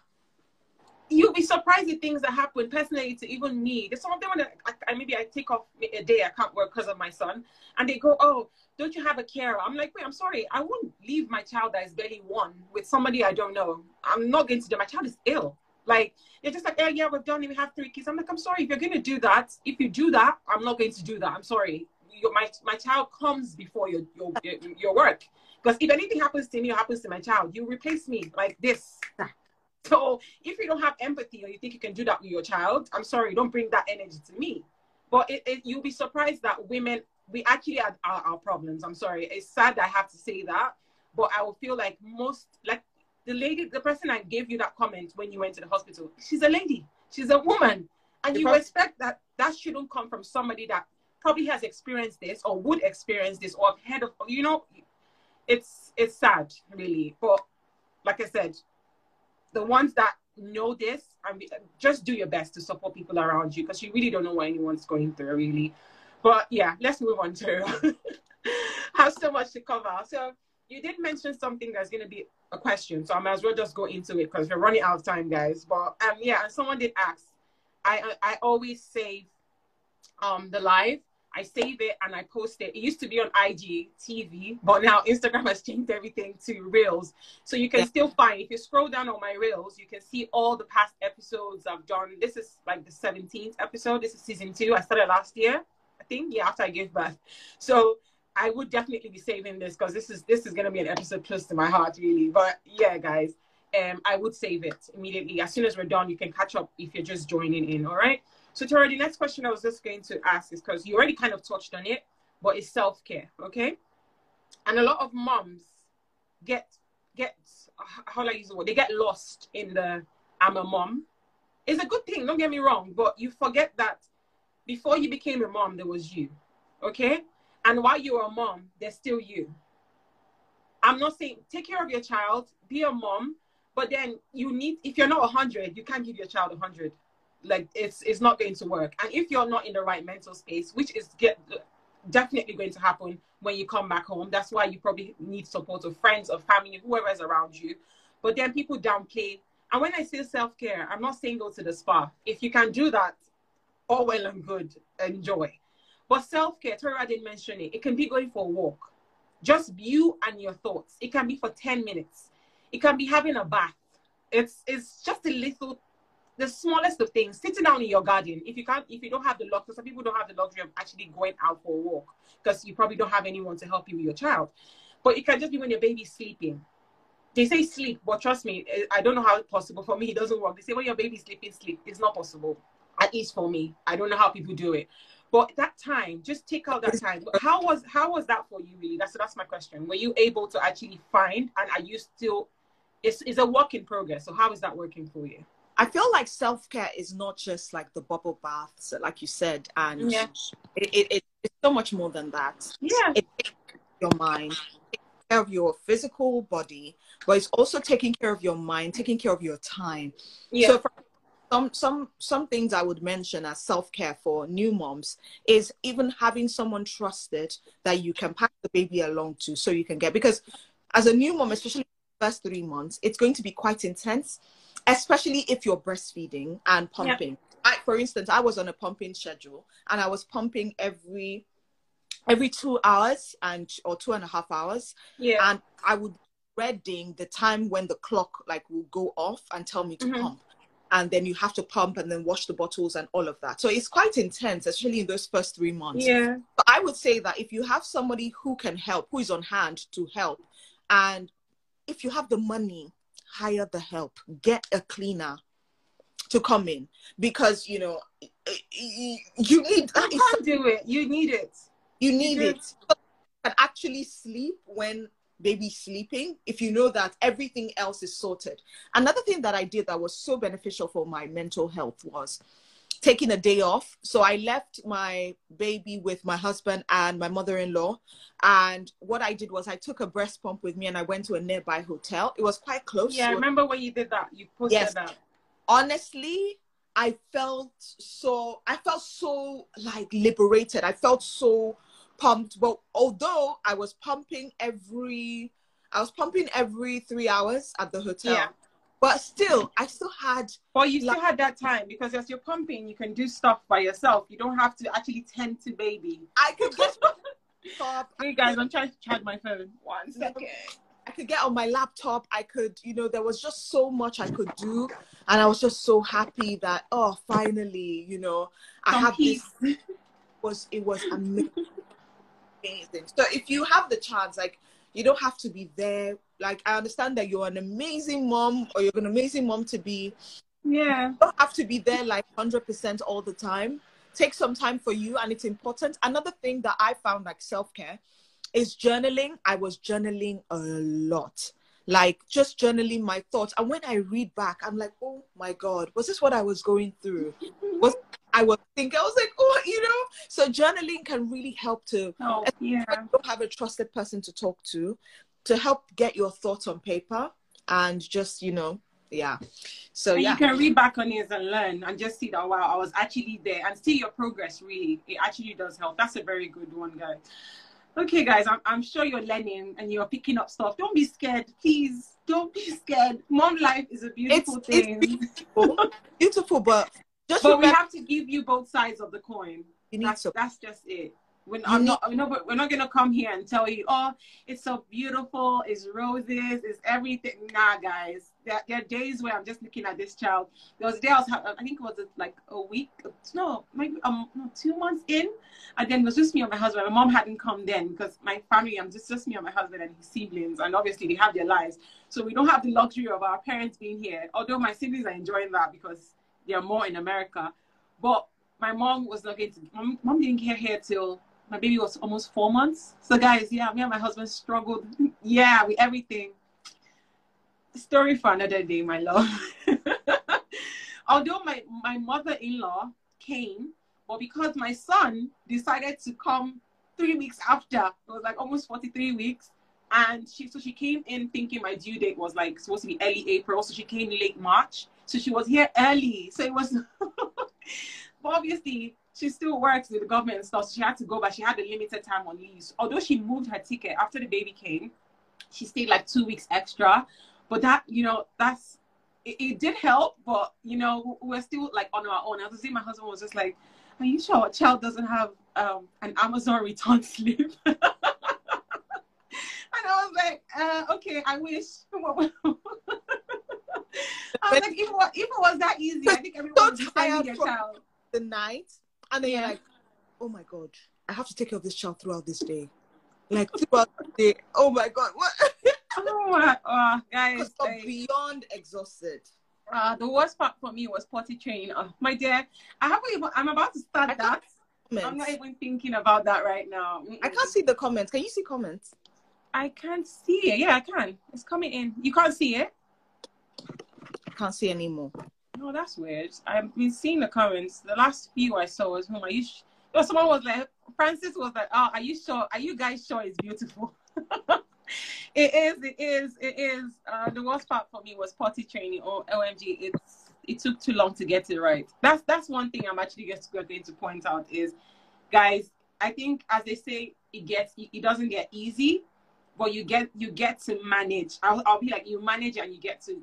you'll be surprised at things that happen personally to even me. There's some of them when I, I, maybe I take off a day I can't work because of my son, and they go, "Oh, don't you have a carer?" I'm like, "Wait, I'm sorry, I won't leave my child that is barely one with somebody I don't know. I'm not going to do. My child is ill. Like they're just like, "Oh yeah, we've done it. We have three kids." I'm like, "I'm sorry, if you're going to do that, if you do that, I'm not going to do that. I'm sorry. Your, my my child comes before your your your work." Because if anything happens to me or happens to my child, you replace me like this. So if you don't have empathy or you think you can do that with your child, I'm sorry, don't bring that energy to me. But it, it, you'll be surprised that women, we actually have our, problems. I'm sorry. It's sad that I have to say that, but I will feel like most, like the lady, the person I gave you that comment when you went to the hospital, she's a lady, she's a woman. And you expect that that shouldn't come from somebody that probably has experienced this or would experience this or have heard of, you know, it's, it's sad really. But like I said, the ones that know this and just do your best to support people around you because you really don't know what anyone's going through really. But yeah let's move on to have so much to cover. So you did mention something that's going to be a question so i might as well just go into it because we're running out of time guys. But um yeah someone did ask i i, I always save um the live I save it and I post it. It used to be on IG TV, but now Instagram has changed everything to Reels. So you can yeah. still find, if you scroll down on my Reels, you can see all the past episodes I've done. This is like the 17th episode. This is season two. I started last year, I think, yeah, after I gave birth. So I would definitely be saving this because this is this is gonna be an episode close to my heart, really. But yeah, guys, um, I would save it immediately. As soon as we're done, you can catch up if you're just joining in, all right? So Tora, the next question I was just going to ask is because you already kind of touched on it, but it's self-care, okay? And a lot of moms get get how do I use the word? They get lost in the I'm a mom. It's a good thing, don't get me wrong, but you forget that before you became a mom, there was you. Okay? And while you were a mom, there's still you. I'm not saying take care of your child, be a mom, but then you need if you're not 100, you can't give your child 100 like it's it's not going to work. And if you're not in the right mental space, which is get definitely going to happen when you come back home, that's why you probably need support of friends or family, whoever is around you. But then people downplay. And when I say self care, I'm not saying go to the spa. If you can do that, all well and good, enjoy. But self care, Tora didn't mention it. It can be going for a walk, just you and your thoughts. It can be for 10 minutes. It can be having a bath. It's it's just a little the smallest of things, sitting down in your garden. If you can't, if you don't have the luxury, some people don't have the luxury of actually going out for a walk because you probably don't have anyone to help you with your child. But it can just be when your baby's sleeping. They say sleep, but trust me, eh, I don't know how it's possible. For me, it doesn't work. They say when your baby's sleeping, sleep. It's not possible. At least for me, I don't know how people do it. But that time, just take out that time. How was how was that for you, really? That's that's my question. Were you able to actually find, and are you still? It's, it's a work in progress. So how is that working for you? I feel like self care is not just like the bubble baths, like you said, and yeah. it, it, it, it's so much more than that. Yeah, it your mind, taking care of your physical body, but it's also taking care of your mind, taking care of your time. Yeah. So for some some some things I would mention as self care for new moms is even having someone trusted that you can pack the baby along to, so you can get because as a new mom, especially first three months, it's going to be quite intense especially if you're breastfeeding and pumping. I, for instance, I was on a pumping schedule and I was pumping every every two hours and or two and a half hours. Yeah. And I would reading the time when the clock like will go off and tell me to mm-hmm. pump. And then you have to pump and then wash the bottles and all of that. So it's quite intense, especially in those first three months. Yeah. But I would say that if you have somebody who can help, who is on hand to help, and if you have the money hire the help, get a cleaner to come in because you know you need. You can't do it. You need it. You need you it. And actually sleep when baby's sleeping if you know that everything else is sorted. Another thing that I did that was so beneficial for my mental health was taking a day off. So I left my baby with my husband and my mother in law. And what I did was I took a breast pump with me and I went to a nearby hotel. It was quite close. Yeah, I remember when you did that. You posted yes. that. Honestly, I felt so I felt so like liberated. I felt so pumped. But although I was pumping every I was pumping every three hours at the hotel. Yeah. But still, I still had. But you like, still had that time because as you're pumping, you can do stuff by yourself. You don't have to actually tend to baby. I could get. stop. Hey guys, I'm trying to charge my phone. One second. I could get on my laptop. I could, you know, there was just so much I could do, and I was just so happy that oh, finally, you know, I have peace. this. Was it was amazing. So if you have the chance, like you don't have to be there. Like I understand that you're an amazing mom or you're an amazing mom to be. Yeah. You don't have to be there like hundred percent all the time. Take some time for you and it's important. Another thing that I found like self-care is journaling. I was journaling a lot like just journaling my thoughts. And when I read back, I'm like, oh my God, was this what I was going through? Was I was thinking, I was like, oh, you know, so journaling can really help to, oh, yeah. have a trusted person to talk to, to help get your thoughts on paper and just, you know, yeah. So and yeah. You can read back on it and learn and just see that, wow, I was actually there and see your progress really. It actually does help. That's a very good one, guys. Okay, guys, I'm, I'm sure you're learning and you're picking up stuff. Don't be scared, please. Don't be scared. Mom life is a beautiful it's, thing. It's beautiful. beautiful, but just but we have to give you both sides of the coin. You need that's, to. That's just it. When I'm not, no, but we're not gonna come here and tell you, oh, it's so beautiful, it's roses, it's everything. Nah, guys, there, there are days where I'm just looking at this child. There was a day I was, I think it was like a week, no, maybe um, no, two months in, and then it was just me and my husband. My mom hadn't come then because my family, I'm just just me and my husband and his siblings, and obviously they have their lives, so we don't have the luxury of our parents being here. Although my siblings are enjoying that because they're more in America, but my mom was not going to. Mom, didn't get here till my baby was almost four months. So guys, yeah, me and my husband struggled. yeah, with everything. Story for another day, my love. Although my, my mother-in-law came, but because my son decided to come three weeks after, it was like almost 43 weeks. And she so she came in thinking my due date was like supposed to be early April. So she came late March. So she was here early. So it was but obviously, she still works with the government and stuff. So she had to go, but she had a limited time on leave. Although she moved her ticket after the baby came, she stayed like two weeks extra. But that, you know, that's it, it did help, but you know, we're still like on our own. I was saying my husband was just like, Are you sure a child doesn't have um, an Amazon return slip? and I was like, uh, okay, I wish. Was like, if it was, if it was that easy, I think everyone would be sending their child. The night, and then Yeah. you're like, oh my god, I have to take care of this child throughout this day. Like throughout the day. Oh my god, what? Oh, oh, guys, like, beyond exhausted. uh, the worst part for me was potty training. Oh, my dear, I haven't even. I'm about to start I that. I'm not even thinking about that right now. I can't see the comments. Can you see comments? I can't see it. Yeah, I can. It's coming in. You can't see it. I can't see anymore. No, that's weird. I've been seeing the comments. The last few I saw was, "Home, are you?" Sh-? Someone was like, Francis was like, "Oh, are you sure? Are you guys sure it's beautiful?" it is. It is. It is. Uh, the worst part for me was potty training. Or OMG, it's it took too long to get it right. That's that's one thing I'm actually just going to point out is, guys. I think as they say, it gets it doesn't get easy, but you get you get to manage. I'll, I'll be like you manage and you get to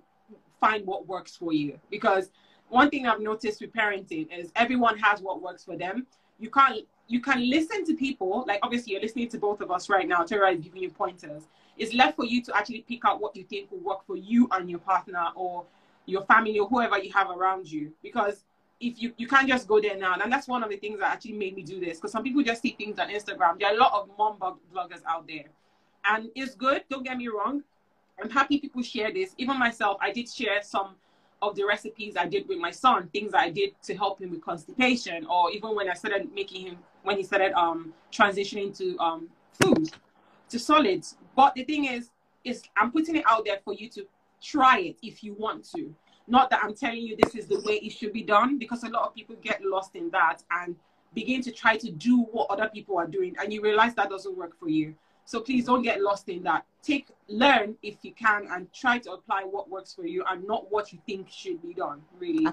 find what works for you. Because one thing I've noticed with parenting is everyone has what works for them. You can't you can listen to people like obviously you're listening to both of us right now. Tara is giving you pointers. It's left for you to actually pick out what you think will work for you and your partner or your family or whoever you have around you. Because if you you can't just go there now. And that's one of the things that actually made me do this. Because some people just see things on instagram. There are a lot of mom blog- bloggers out there. And it's good don't get me wrong i'm happy people share this. Even myself i did share some of the recipes i did with my son things i did to help him with constipation or even when i started making him when he started um transitioning to um food to solids. But the thing is is i'm putting it out there for you to try it if you want to. Not that i'm telling you this is the way it should be done because a lot of people get lost in that and begin to try to do what other people are doing and you realize that doesn't work for you so please don't get lost in that take learn if you can and try to apply what works for you and not what you think should be done really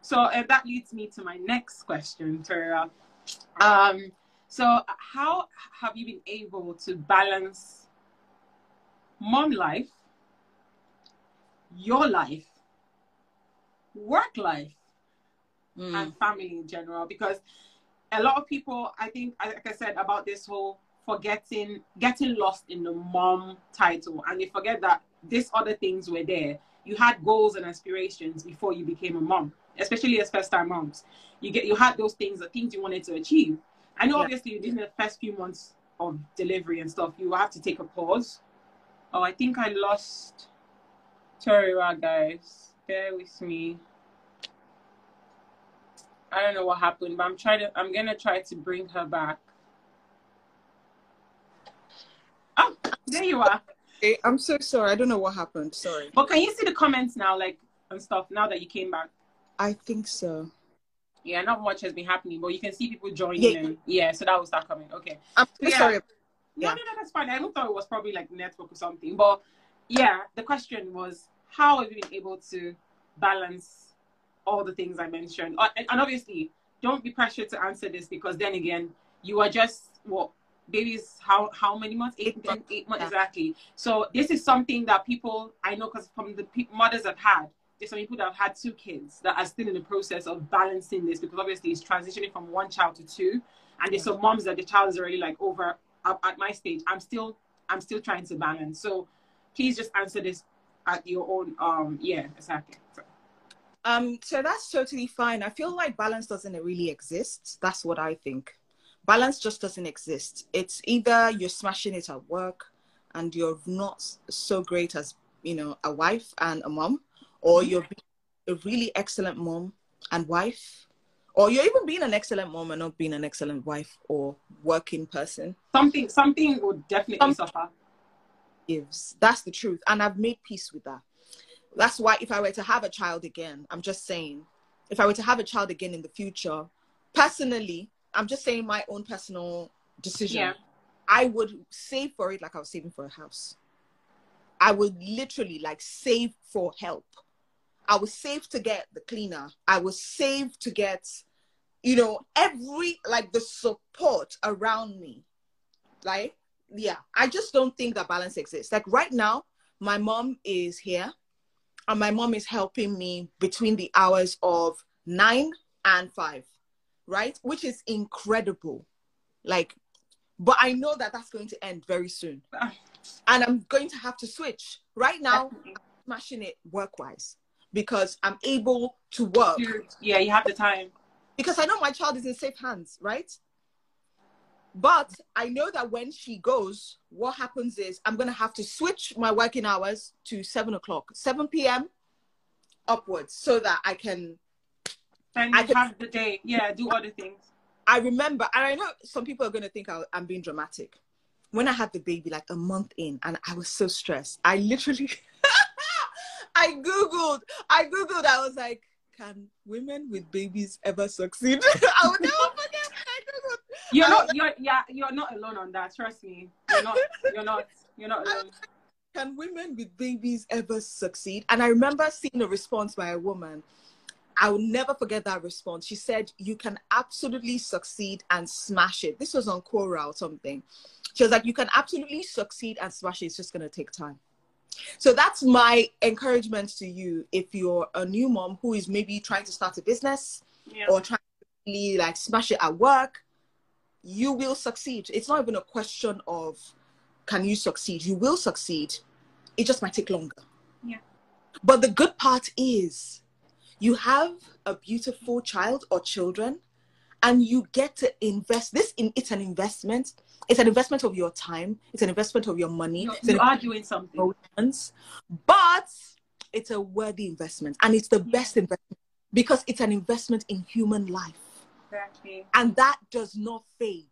so uh, that leads me to my next question Tara. um so how have you been able to balance mom life your life work life Mm. and family in general because a lot of people i think like i said about this whole forgetting getting lost in the mom title and they forget that these other things were there you had goals and aspirations before you became a mom especially as first time moms you get you had those things the things you wanted to achieve i know Yeah. obviously within the first few months of delivery and stuff you have to take a pause oh i think i lost sorry guys bear with me I don't know what happened, but I'm trying to. I'm gonna try to bring her back. Oh, there you are. Okay, I'm so sorry. I don't know what happened. Sorry. But can you see the comments now, like and stuff? Now that you came back, I think so. yeah, not much has been happening, but you can see people joining. Yeah. And, yeah, so that will start coming. Okay. I'm so Yeah. sorry. No, Yeah. no, no, that's fine. I thought it was probably like network or something. But yeah, the question was how have you been able to balance all the things I mentioned? Uh, And, and obviously, don't be pressured to answer this because then again, you are just what babies how how many months eight ten- eight months Yeah. exactly so this is something that people i know because from the pe- mothers i've had there's some people that have had two kids that are still in the process of balancing this because obviously it's transitioning from one child to two and there's some moms that the child is already like over up at my stage i'm still i'm still trying to balance so please just answer this at your own um yeah exactly so, Um, so that's totally fine. I feel like balance doesn't really exist. That's what I think. Balance just doesn't exist. It's either you're smashing it at work and you're not so great as, you know, a wife and a mom, or mm-hmm. you're being a really excellent mom and wife, or you're even being an excellent mom and not being an excellent wife or working person. something something would definitely Some- suffer gives. That's the truth. And I've made peace with that. That's why if I were to have a child again, I'm just saying, if I were to have a child again in the future, personally, I'm just saying my own personal decision. Yeah. I would save for it like I was saving for a house. I would literally like save for help. I would save to get the cleaner. I would save to get you know, every like the support around me, like, yeah, I just don't think that balance exists. Like right now, my mom is here and my mom is helping me between the hours of nine and five, right? Which is incredible. Like, but I know that that's going to end very soon. And I'm going to have to switch. Right now, smashing it work wise because I'm able to work. Yeah, you have the time. Because I know my child is in safe hands, right? But I know that when she goes, what happens is I'm going to have to switch my working hours to seven o'clock, 7 p.m. upwards, so that I can. And I have the day, yeah, do other things. I remember, and I know some people are going to think I'm being dramatic. When I had the baby, like a month in, and I was so stressed, I literally, I Googled, I Googled, I was like, can women with babies ever succeed? I would never forget. You're not. You're yeah. You're not alone on that. Trust me. You're not. You're not. You're not alone. Can women with babies ever succeed? And I remember seeing a response by a woman. I will never forget that response. She said, "You can absolutely succeed and smash it." This was on Quora or something. She was like, "You can absolutely succeed and smash it. It's just going to take time." So that's my encouragement to you if you're a new mom who is maybe trying to start a business yeah. or trying to really like smash it at work you will succeed. It's not even a question of can you succeed? You will succeed. It just might take longer. Yeah. But the good part is you have a beautiful child or children and you get to invest this in it's an investment. It's an investment of your time. It's an investment of your money. You, you are doing something. but it's a worthy investment and it's the best investment because it's an investment in human life. Exactly. And that does not fade.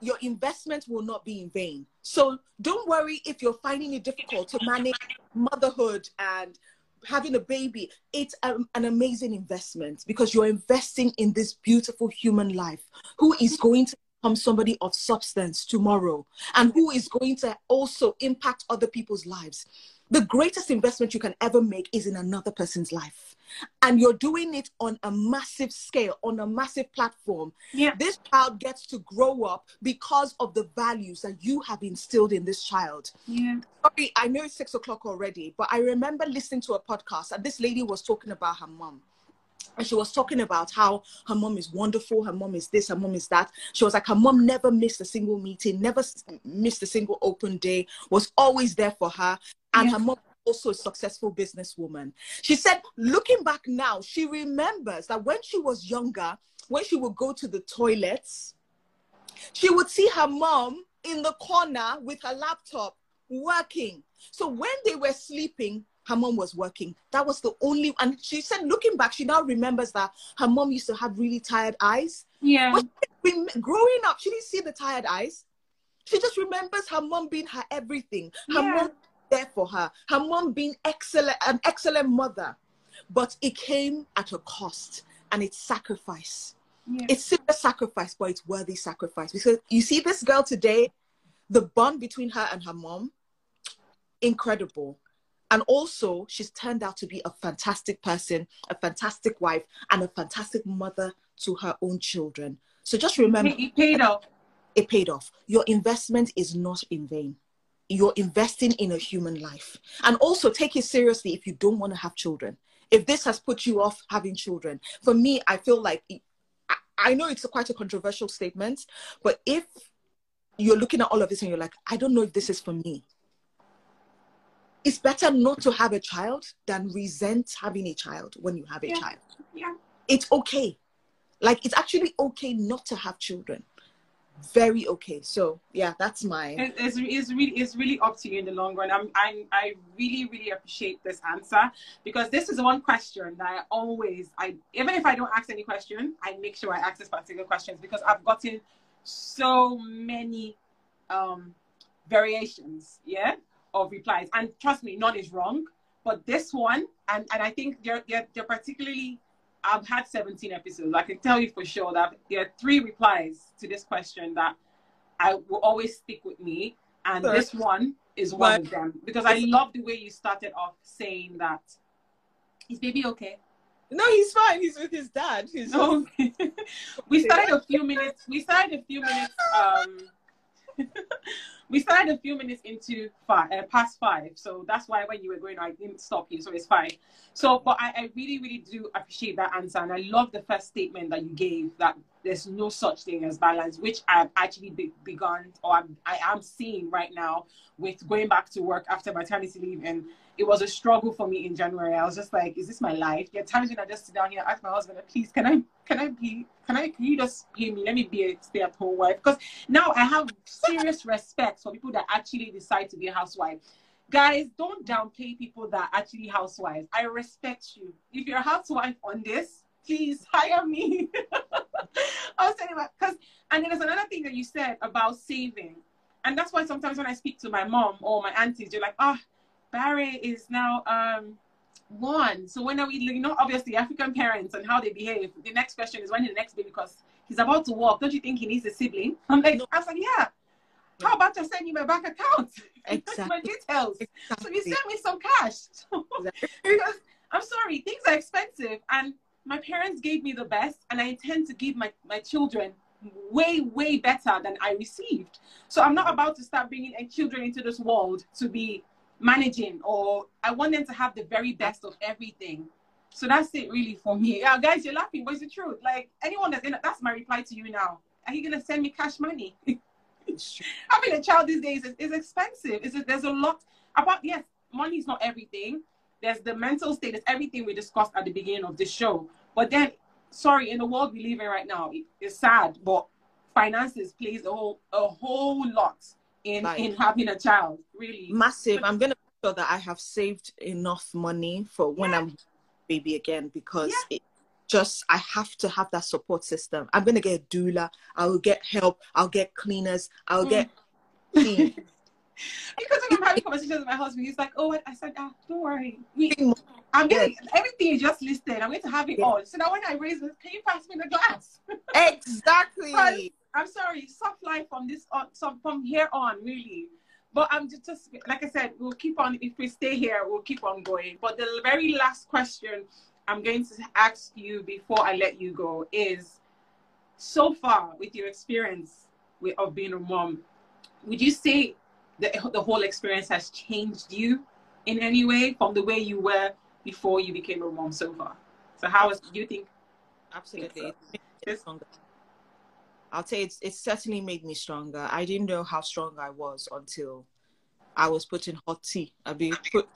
Your investment will not be in vain. So don't worry if you're finding it difficult to manage motherhood and having a baby. It's a, an amazing investment because you're investing in this beautiful human life who is going to become somebody of substance tomorrow and who is going to also impact other people's lives. The greatest investment you can ever make is in another person's life and you're doing it on a massive scale, on a massive platform, yeah. this child gets to grow up because of the values that you have instilled in this child. Yeah. Sorry, I know it's six o'clock already, but I remember listening to a podcast and this lady was talking about her mom. And she was talking about how her mom is wonderful, her mom is this, her mom is that. She was like, her mom never missed a single meeting, never missed a single open day, was always there for her. And yeah. her mom also a successful businesswoman. She said, looking back now, she remembers that when she was younger, when she would go to the toilets, she would see her mom in the corner with her laptop working. So when they were sleeping, her mom was working. That was the only, and she said, looking back, she now remembers that her mom used to have really tired eyes. Yeah. But growing up, she didn't see the tired eyes. She just remembers her mom being her everything. Her yeah. mom there for her. Her mom being excellent, an excellent mother, but it came at a cost and it's sacrifice. Yeah. It's a sacrifice, but it's worthy sacrifice because you see this girl today, the bond between her and her mom, incredible. And also, she's turned out to be a fantastic person, a fantastic wife, and a fantastic mother to her own children. So just remember, it paid off. It paid off. Your investment is not in vain you're investing in a human life. And also take it seriously if you don't want to have children. If this has put you off having children, for me, I feel like I know it's a quite a controversial statement, but if you're looking at all of this and you're like, I don't know if this is for me, it's better not to have a child than resent having a child when you have a yeah. child. Yeah. It's okay. Like, it's actually okay not to have children very okay. So yeah, that's my. It's, it's really it's really up to you in the long run. I'm, I'm I really really appreciate this answer because this is one question that I always I even if I don't ask any question, I make sure I ask this particular questions because I've gotten so many um variations, yeah, of replies, and trust me, none is wrong. But this one, and and I think they're they're, they're particularly I've had 17 episodes. I can tell you for sure that there are three replies to this question that I will always stick with me. And Sorry. this one is one of them because I love the way you started off saying that is baby okay? No, he's fine. He's with his dad. He's no. we started a few minutes. We started a few minutes. Um, we started a few minutes into five, uh, past five, so that's why when you were going, I didn't stop you, so it's fine. So, but I, I really, really do appreciate that answer, and I love the first statement that you gave that there's no such thing as balance, which I've actually be- begun or I'm, I am seeing right now with going back to work after maternity leave. And it was a struggle for me in January. I was just like, is this my life? There are times when I just sit down here, ask my husband, please, can I, can I be, can I, can you just pay me? Let me be a stay at home wife. Because now I have serious respect for people that actually decide to be a housewife guys don't downplay people that actually housewives i respect you if you're a housewife on this please hire me. I was saying because and then there's another thing that you said about saving. And that's why sometimes when I speak to my mom or my aunties, they're like, oh, Barry is now um one. So when are we you know, obviously African parents and how they behave. The next question is when is the next baby because he's about to walk. Don't you think he needs a sibling? I'm like, no. I was like, yeah. How about to send me my bank account? Exactly. my details. Exactly. So you send me some cash. because I'm sorry, things are expensive and my parents gave me the best and I intend to give my, my children way, way better than I received. So I'm not about to start bringing children into this world to be managing or I want them to have the very best of everything. So that's it really for me. Yeah, guys, you're laughing, but it's the truth. Like anyone that's in that's my reply to you now. Are you gonna send me cash money? Having a child these days is, is expensive. Is it there's a lot about yes, money is not everything. There's the mental state, there's everything we discussed at the beginning of the show. But then, sorry, in the world we live in right now, it's sad, but finances plays a whole a whole lot in like, in having a child. Really massive. I'm gonna make sure that I have saved enough money for when yeah. I'm baby again because yeah. it just I have to have that support system. I'm gonna get a doula. I will get help. I'll get cleaners. I'll mm. get. because when I'm having conversations with my husband, he's like, "Oh, I said, ah, don't worry, we, I'm getting everything you just listed. I'm going to have it all. So now when I raise can you pass me the glass? Exactly. I'm sorry, soft life from this uh, on, so from here on, really. But I'm just, just like I said, we'll keep on. If we stay here, we'll keep on going. But the very last question I'm going to ask you before I let you go is, so far with your experience with, of being a mom, would you say the, the whole experience has changed you in any way from the way you were before you became a mom so far? So how is, do you think? Absolutely. I'll say it's, it certainly made me stronger. I didn't know how strong I was until I was put in hot tea. I be put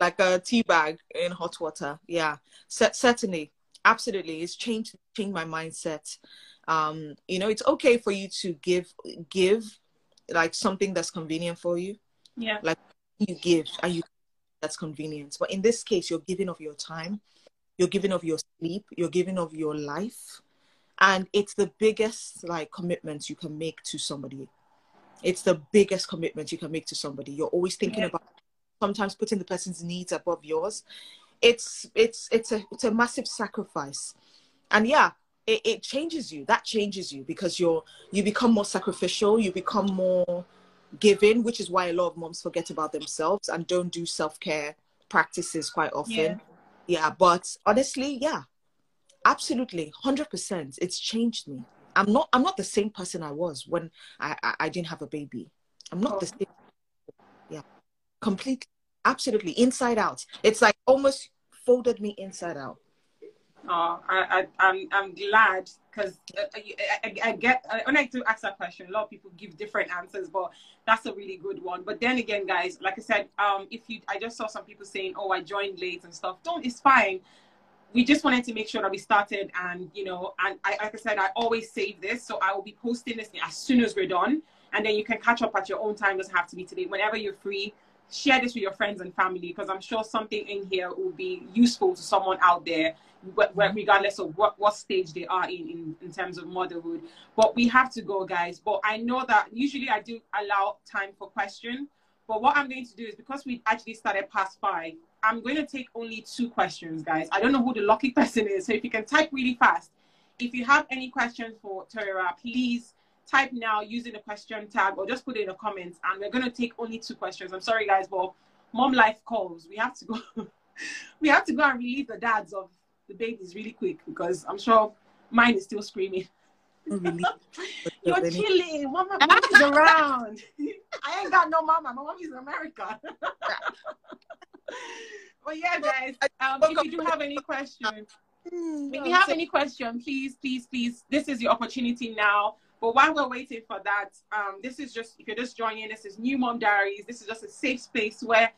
like a tea bag in hot water. Yeah, C- certainly, absolutely. It's changed changed my mindset. Um, you know, it's okay for you to give give like something that's convenient for you. Yeah. Like you give and you that's convenient. But in this case, you're giving of your time, you're giving of your sleep, you're giving of your life. And it's the biggest like commitment you can make to somebody. It's the biggest commitment you can make to somebody. You're always thinking yeah. about sometimes putting the person's needs above yours. It's it's it's a it's a massive sacrifice. And yeah, it, it changes you. That changes you because you're you become more sacrificial, you become more giving, which is why a lot of moms forget about themselves and don't do self care practices quite often. Yeah. yeah, but honestly, yeah, absolutely, hundred percent. It's changed me. I'm not. I'm not the same person I was when I I, I didn't have a baby. I'm not oh. the same. Yeah, completely, absolutely, inside out. It's like almost folded me inside out. Oh, I, I, I'm, I'm glad because uh, I, I, I, get when I do ask that question, a lot of people give different answers, but that's a really good one. But then again, guys, like I said, um, if you, I just saw some people saying, "Oh, I joined late and stuff." Don't, it's fine. We just wanted to make sure that we started, and you know, and I, like I said, I always save this, so I will be posting this as soon as we're done, and then you can catch up at your own time. It doesn't have to be today. Whenever you're free, share this with your friends and family because I'm sure something in here will be useful to someone out there mm-hmm. regardless of what, what stage they are in, in in terms of motherhood. But we have to go guys. But i know that usually i do allow time for question but what i'm going to do is because we actually started past five i'm going to take only two questions guys. I don't know who the lucky person is. So if you can type really fast if you have any questions for Torera, please type now using the question tag or just put it in the comments. And we're going to take only two questions. I'm sorry guys but mom life calls. We have to go we have to go and relieve the dads of the babies really quick because I'm sure mine is still screaming. Really? You're chilling. Mama, mommy's around. I ain't got no mama. My mommy's in America. but yeah, guys, um, if you do have any questions, if you have any question, please, please, please, this is your opportunity now. But while we're waiting for that, um, this is just, if you're just joining, this is New Mom Diaries. This is just a safe space where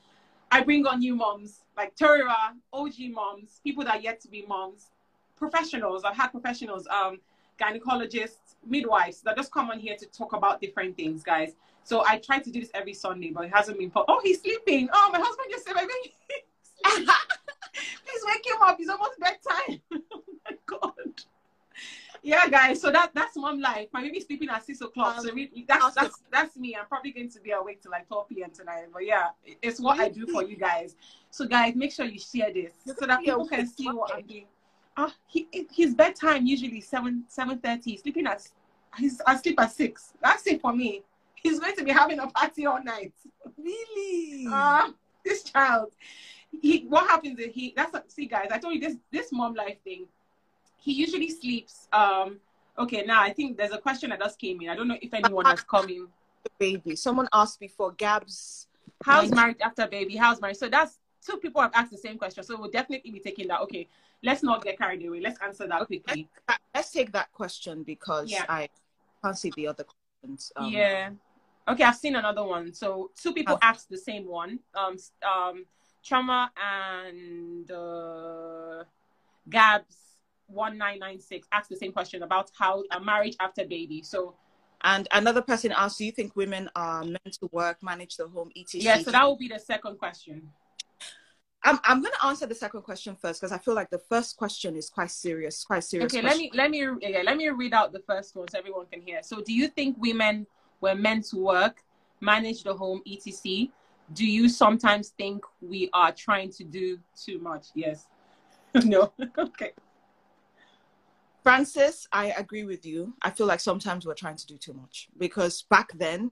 I bring on new moms like Torera, OG moms, people that are yet to be moms, professionals. I've had professionals, um, gynecologists, midwives that just come on here to talk about different things, guys. So I try to do this every Sunday, but it hasn't been. Po- oh, he's sleeping. Oh, my husband just said, my baby. Please wake him up. It's almost bedtime. oh my god. Yeah, guys. So that that's mom life. My baby's sleeping at six o'clock. Um, so we, that's awesome. that's that's me. I'm probably going to be awake till like 12 p.m. tonight. But yeah, it's what I do for you guys. So guys, make sure you share this so that people can see what I'm doing. Ah, he his bedtime usually seven seven thirty. Sleeping at he's asleep at six. That's it for me. He's going to be having a party all night. Really? Ah, this child. He what happens is he that's see guys, I told you this this mom life thing. He usually sleeps um okay now I think there's a question that just came in. I don't know if anyone has come in. baby. Someone asked before Gabs. How's marriage after baby? How's marriage? So that's two people have asked the same question. So we'll definitely be taking that. Okay, let's not get carried away. Let's answer that quickly. Let's take that question because Yeah. I can't see the other questions. Um, yeah. Okay, I've seen another one. So two people Have- asked the same one. Um, um, Trauma and uh, Gabs one nine nine six asked the same question about how a marriage after baby. So And another person asked, "Do you think women are meant to work, manage the home, etc?" yeah, so that will be the second question. I'm I'm gonna answer the second question first because I feel like the first question is quite serious, quite serious. Okay, let me let me yeah, let me read out the first one so everyone can hear. So, do you think women were meant to work, manage the home, etc? Do you sometimes think we are trying to do too much? Yes. no. okay. Francis, I agree with you. I feel like sometimes we're trying to do too much because back then,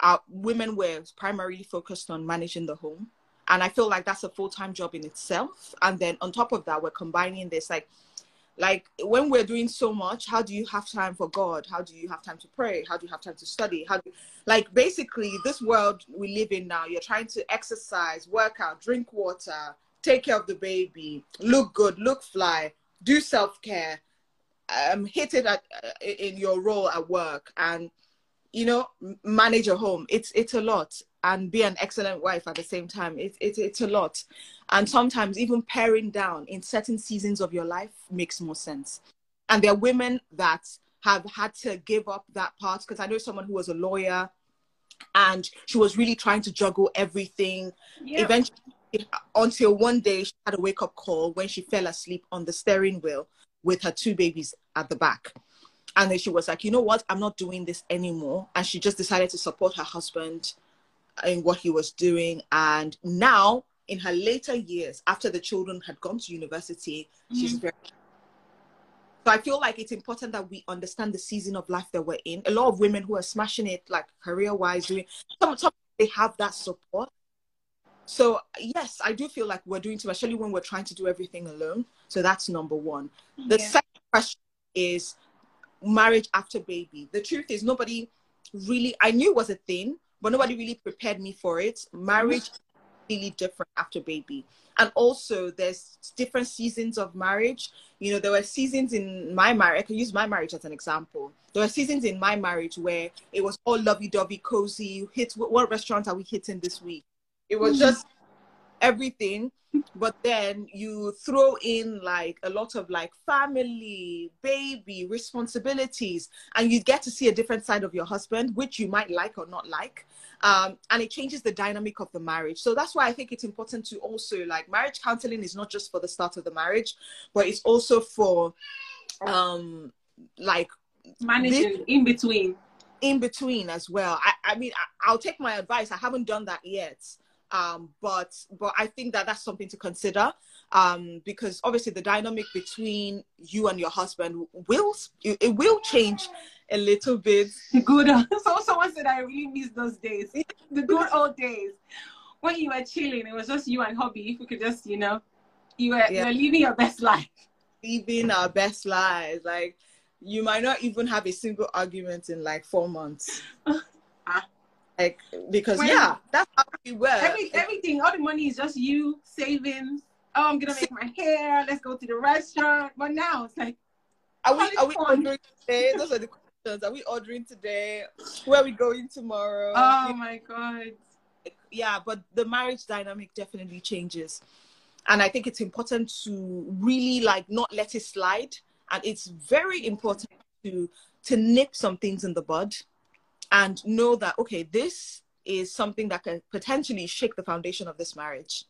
our women were primarily focused on managing the home, and I feel like that's a full time job in itself. And then on top of that, we're combining this like, like when we're doing so much, how do you have time for God? How do you have time to pray? How do you have time to study? How do you, like basically this world we live in now? You're trying to exercise, work out, drink water, take care of the baby, look good, look fly, do self care um, hit it at, uh, in your role at work and you know manage a home. It's it's a lot. And be an excellent wife at the same time. It's it's it's a lot. And sometimes even paring down in certain seasons of your life makes more sense. And there are women that have had to give up that part. Because i know someone who was a lawyer and she was really trying to juggle everything. Yeah. eventually until one day she had a wake up call when she fell asleep on the steering wheel with her two babies at the back and then she was like you know what i'm not doing this anymore and she just decided to support her husband in what he was doing and now in her later years after the children had gone to university she's mm-hmm. very so i feel like it's important that we understand the season of life that we're in a lot of women who are smashing it like career wise doing some, some they have that support so yes, I do feel like we're doing too much, especially when we're trying to do everything alone. So that's number one. The Yeah. second question is marriage after baby. The truth is nobody really I knew it was a thing, but nobody really prepared me for it. Marriage is really different after baby. And also there's different seasons of marriage. You know, there were seasons in my marriage, I can use my marriage as an example. There were seasons in my marriage where it was all lovey-dovey, cozy. Hit what, what restaurant are we hitting this week? It was Mhm. just everything but then you throw in like a lot of like family baby responsibilities and you get to see a different side of your husband which you might like or not like um, and it changes the dynamic of the marriage so that's why i think it's important to also like marriage counseling is not just for the start of the marriage but it's also for um like Managing in between. in between as well. I, I mean, I, I'll take my advice. I haven't done that yet, um, but but I think that that's something to consider um, because obviously the dynamic between you and your husband will it, will change a little bit. Good. So someone said I really miss those days. The good old days when you were chilling. It was just you and hubby. If we could just, you know, You were, yeah. you were living your best life. Living our best lives. Like you might not even have a single argument in like four months. Like because when, yeah, that's how we were. Every, everything, all the money is just you saving. Oh, I'm gonna make my hair. Let's go to the restaurant. But now it's like, are we are we ordering today? Those are the questions. Are we ordering today? Where are we going tomorrow? Oh my god. Yeah, but the marriage dynamic definitely changes, and I think it's important to really like not let it slide and it's very important to to nip some things in the bud and know that okay this is something that can potentially shake the foundation of this marriage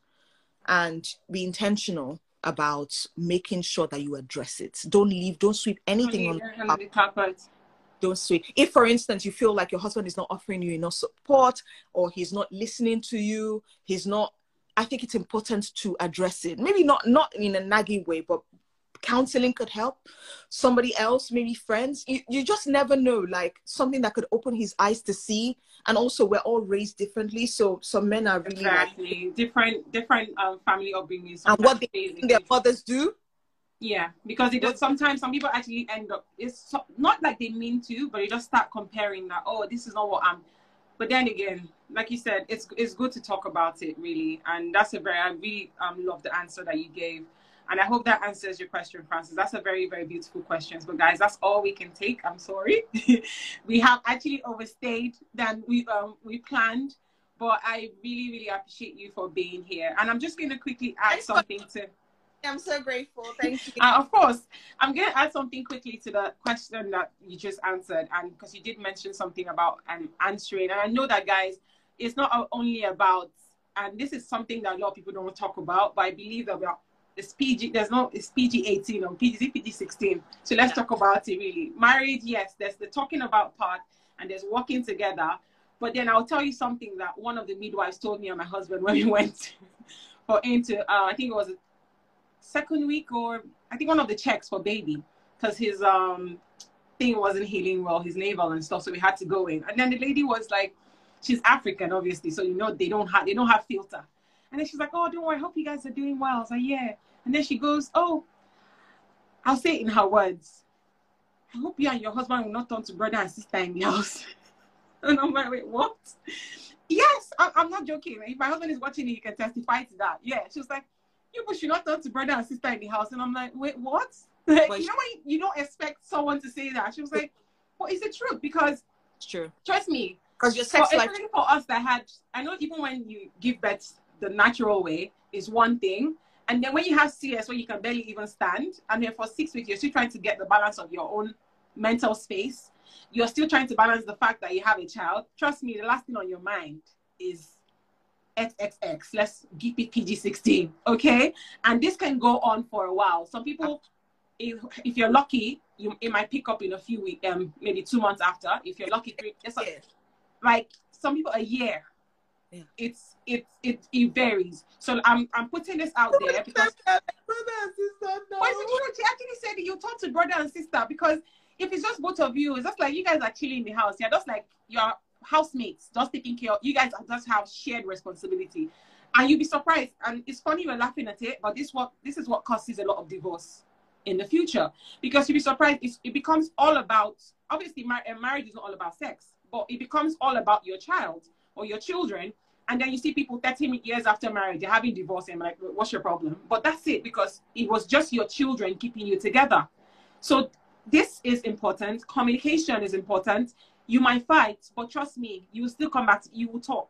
and be intentional about making sure that you address it. Don't leave don't sweep anything on the carpet don't sweep. If for instance you feel like your husband is not offering you enough support or he's not listening to you he's not i think it's important to address it. Maybe not not in a nagging way but counseling could help somebody else maybe friends. You, you just never know like something that could open his eyes to see. And also we're all raised differently so some men are really exactly. Like, different different um, family upbringings and what they, their mothers do. Yeah because it does sometimes some people actually end up it's so, not like they mean to but they just start comparing that oh this is not what i'm but then again like you said it's it's good to talk about it really. And that's a very i really um love the answer that you gave and I hope that answers your question, Francis. That's a very, very beautiful question. But guys, that's all we can take. I'm sorry. we have actually overstayed than we um we planned. But I really, really appreciate you for being here. And I'm just gonna quickly add something to I'm so grateful. Thank you. Uh, of course, I'm going to add something quickly to the question that you just answered, and because you did mention something about um, answering, and I know that guys, it's not only about, and this is something that a lot of people don't talk about, but I believe that we are it's PG. There's no. It's PG 18 or PG PG 16. So let's yeah. talk about it really. Marriage, yes. There's the talking about part, and there's working together. But then I'll tell you something that one of the midwives told me and my husband when we went for into. Uh, I think it was a second week or I think one of the checks for baby because his um thing wasn't healing well, his navel and stuff. So we had to go in. And then the lady was like, she's African, obviously, so you know they don't have they don't have filter. And then she's like, "Oh, don't worry. I hope you guys are doing well." I was like, "Yeah." And then she goes, Oh, I'll say it in her words. I hope you and your husband will not turn to brother and sister in the house. and I'm like, wait, what? Yes, I, am not joking. If my husband is watching it, he can testify to that. Yeah. She was like, you should not turn to brother and sister in the house. And I'm like, wait, what? Like, you know what? You don't expect someone to say that. She was like, well, it's the truth because it's true. Trust me. Because your sex for, life. for us that had, I know even when you give birth the natural way is one thing, and then when you have CS where you can barely even stand, and then for six weeks, you're still trying to get the balance of your own mental space. You're still trying to balance the fact that you have a child. Trust me, the last thing on your mind is XXX. Let's keep it PG 16. Okay. And this can go on for a while. Some people, if, if you're lucky, you it might pick up in a few weeks, um, maybe two months after. If you're lucky, three, like, like some people a year yeah. it's it it it varies. So I'm I'm putting this out there because brother and sister. No. But it's true. She actually said you talk to brother and sister because if it's just both of you, it's just like you guys are chilling in the house. You're just like your housemates, just taking care of you guys just have shared responsibility. And you'd be surprised. And it's funny we're laughing at it, but this what this is what causes a lot of divorce in the future. Because you'd be surprised, it becomes all about obviously mar- marriage is not all about sex, but it becomes all about your child or your children. And then you see people 30 years after marriage, they're having divorce, and like, what's your problem? But that's it because it was just your children keeping you together. So this is important. Communication is important. You might fight, but trust me, you will still come back. To, you will talk.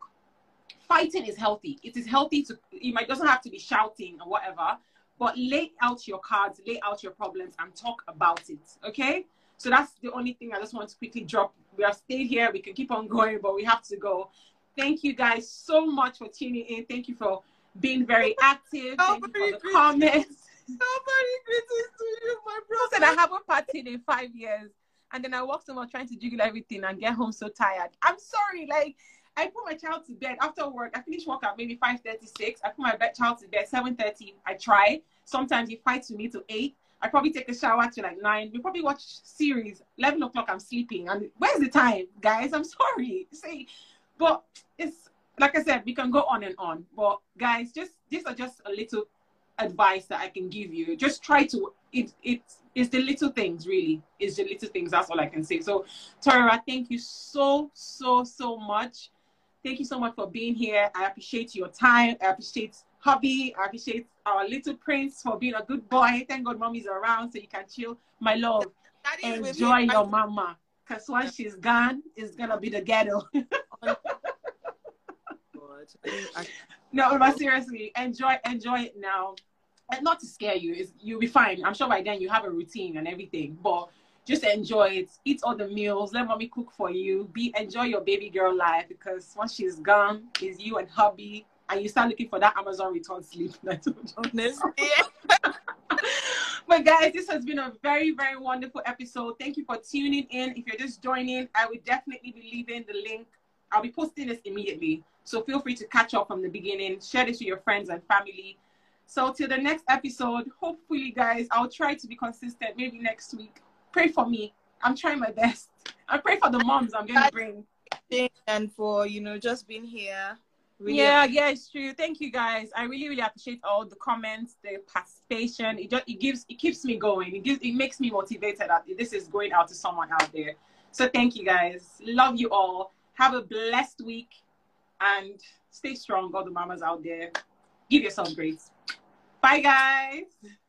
Fighting is healthy. It is healthy to. It might doesn't have to be shouting or whatever, but lay out your cards, lay out your problems, and talk about it. Okay. So that's the only thing I just want to quickly drop. We have stayed here. We can keep on going, but we have to go. Thank you guys so much for tuning in. Thank you for being very active. Thank you for the comments. Nobody greetings to you, my brother. Said I haven't partied in five years, and then I walked home trying to juggle everything and get home so tired. I'm sorry, like I put my child to bed after work. I finish work at maybe five thirty six. I put my bed, child to bed seven thirty. I try. Sometimes he fights with me to eight. I probably take a shower to like nine. We probably watch series. Eleven o'clock, I'm sleeping. And where's the time, guys? I'm sorry. Say but it's like I said, we can go on and on. But guys, just these are just a little advice that I can give you. Just try to it it is the little things really. It's the little things. That's all I can say. So Tara, thank you so so so much. Thank you so much for being here. I appreciate your time. I appreciate hubby. I appreciate our little prince for being a good boy. Thank God mommy's around so you can chill. My love, enjoy your mama. Because once she's gone, it's going to be the ghetto. no, but seriously, enjoy enjoy it now. And not to scare you, it's, you'll be fine. I'm sure by then you have a routine and everything. But just enjoy it. Eat all the meals. Let mommy cook for you. Be enjoy your baby girl life because once she's gone, it's you and hubby and you start looking for that Amazon return slip. But guys, this has been a very, very wonderful episode. Thank you for tuning in. If you're just joining, I will definitely be leaving the link. I'll be posting this immediately. So feel free to catch up from the beginning. Share this with your friends and family. So till the next episode, hopefully, guys, I'll try to be consistent. Maybe next week. Pray for me. I'm trying my best. I pray for the moms I'm going to bring. And for, you know, just being here Really yeah, yeah, it's true. Thank you guys. I really, really appreciate all the comments, the participation. It just it gives it keeps me going. It gives it makes me motivated that this is going out to someone out there. So thank you guys. Love you all. Have a blessed week and stay strong, all the mamas out there. Give yourself grace. Bye guys.